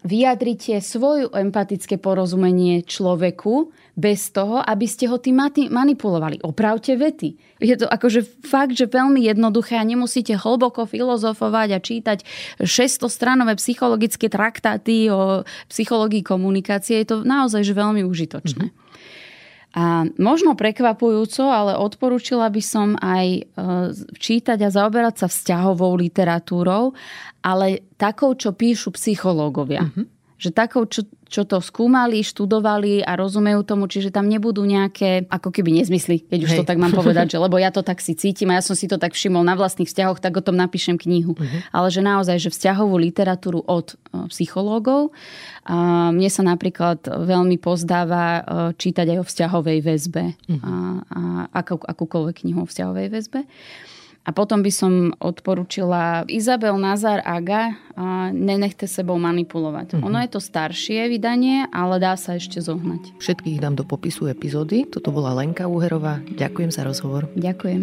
Vyjadrite svoju empatické porozumenie človeku bez toho, aby ste ho tým manipulovali. Opravte vety. Je to akože fakt, že veľmi jednoduché a nemusíte hlboko filozofovať a čítať 600 stranové psychologické traktáty o psychológii komunikácie. Je to naozaj že veľmi užitočné. Mm-hmm. A možno prekvapujúco, ale odporúčila by som aj e, čítať a zaoberať sa vzťahovou literatúrou, ale takou, čo píšu psychológovia. Mm-hmm že takou, čo, čo to skúmali, študovali a rozumejú tomu, čiže tam nebudú nejaké ako keby nezmysly, keď už Hej. to tak mám povedať, že lebo ja to tak si cítim a ja som si to tak všimol na vlastných vzťahoch, tak o tom napíšem knihu. Uh-huh. Ale že naozaj, že vzťahovú literatúru od psychológov. A mne sa napríklad veľmi pozdáva čítať aj o vzťahovej väzbe uh-huh. a, a akú, akúkoľvek knihu o vzťahovej väzbe. A potom by som odporúčila Izabel Nazar Aga Nenechte sebou manipulovať. Mm-hmm. Ono je to staršie vydanie, ale dá sa ešte zohnať. Všetkých dám do popisu epizódy. Toto bola Lenka Úherová. Ďakujem za rozhovor. Ďakujem.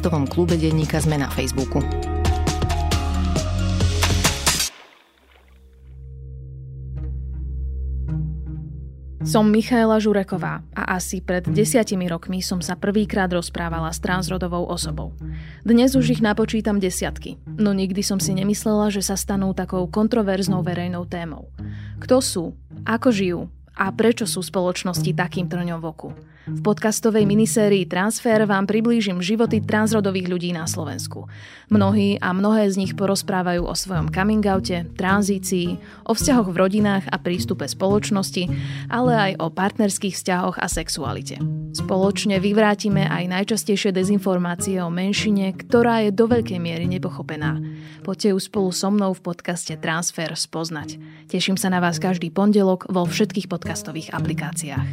podcastovom klube denníka Sme na Facebooku. Som Michaela Žureková a asi pred desiatimi rokmi som sa prvýkrát rozprávala s transrodovou osobou. Dnes už ich napočítam desiatky, no nikdy som si nemyslela, že sa stanú takou kontroverznou verejnou témou. Kto sú? Ako žijú? a prečo sú spoločnosti takým trňom v oku. V podcastovej minisérii Transfer vám priblížim životy transrodových ľudí na Slovensku. Mnohí a mnohé z nich porozprávajú o svojom coming oute, tranzícii, o vzťahoch v rodinách a prístupe spoločnosti, ale aj o partnerských vzťahoch a sexualite. Spoločne vyvrátime aj najčastejšie dezinformácie o menšine, ktorá je do veľkej miery nepochopená. Poďte ju spolu so mnou v podcaste Transfer spoznať. Teším sa na vás každý pondelok vo všetkých podcastových aplikáciách.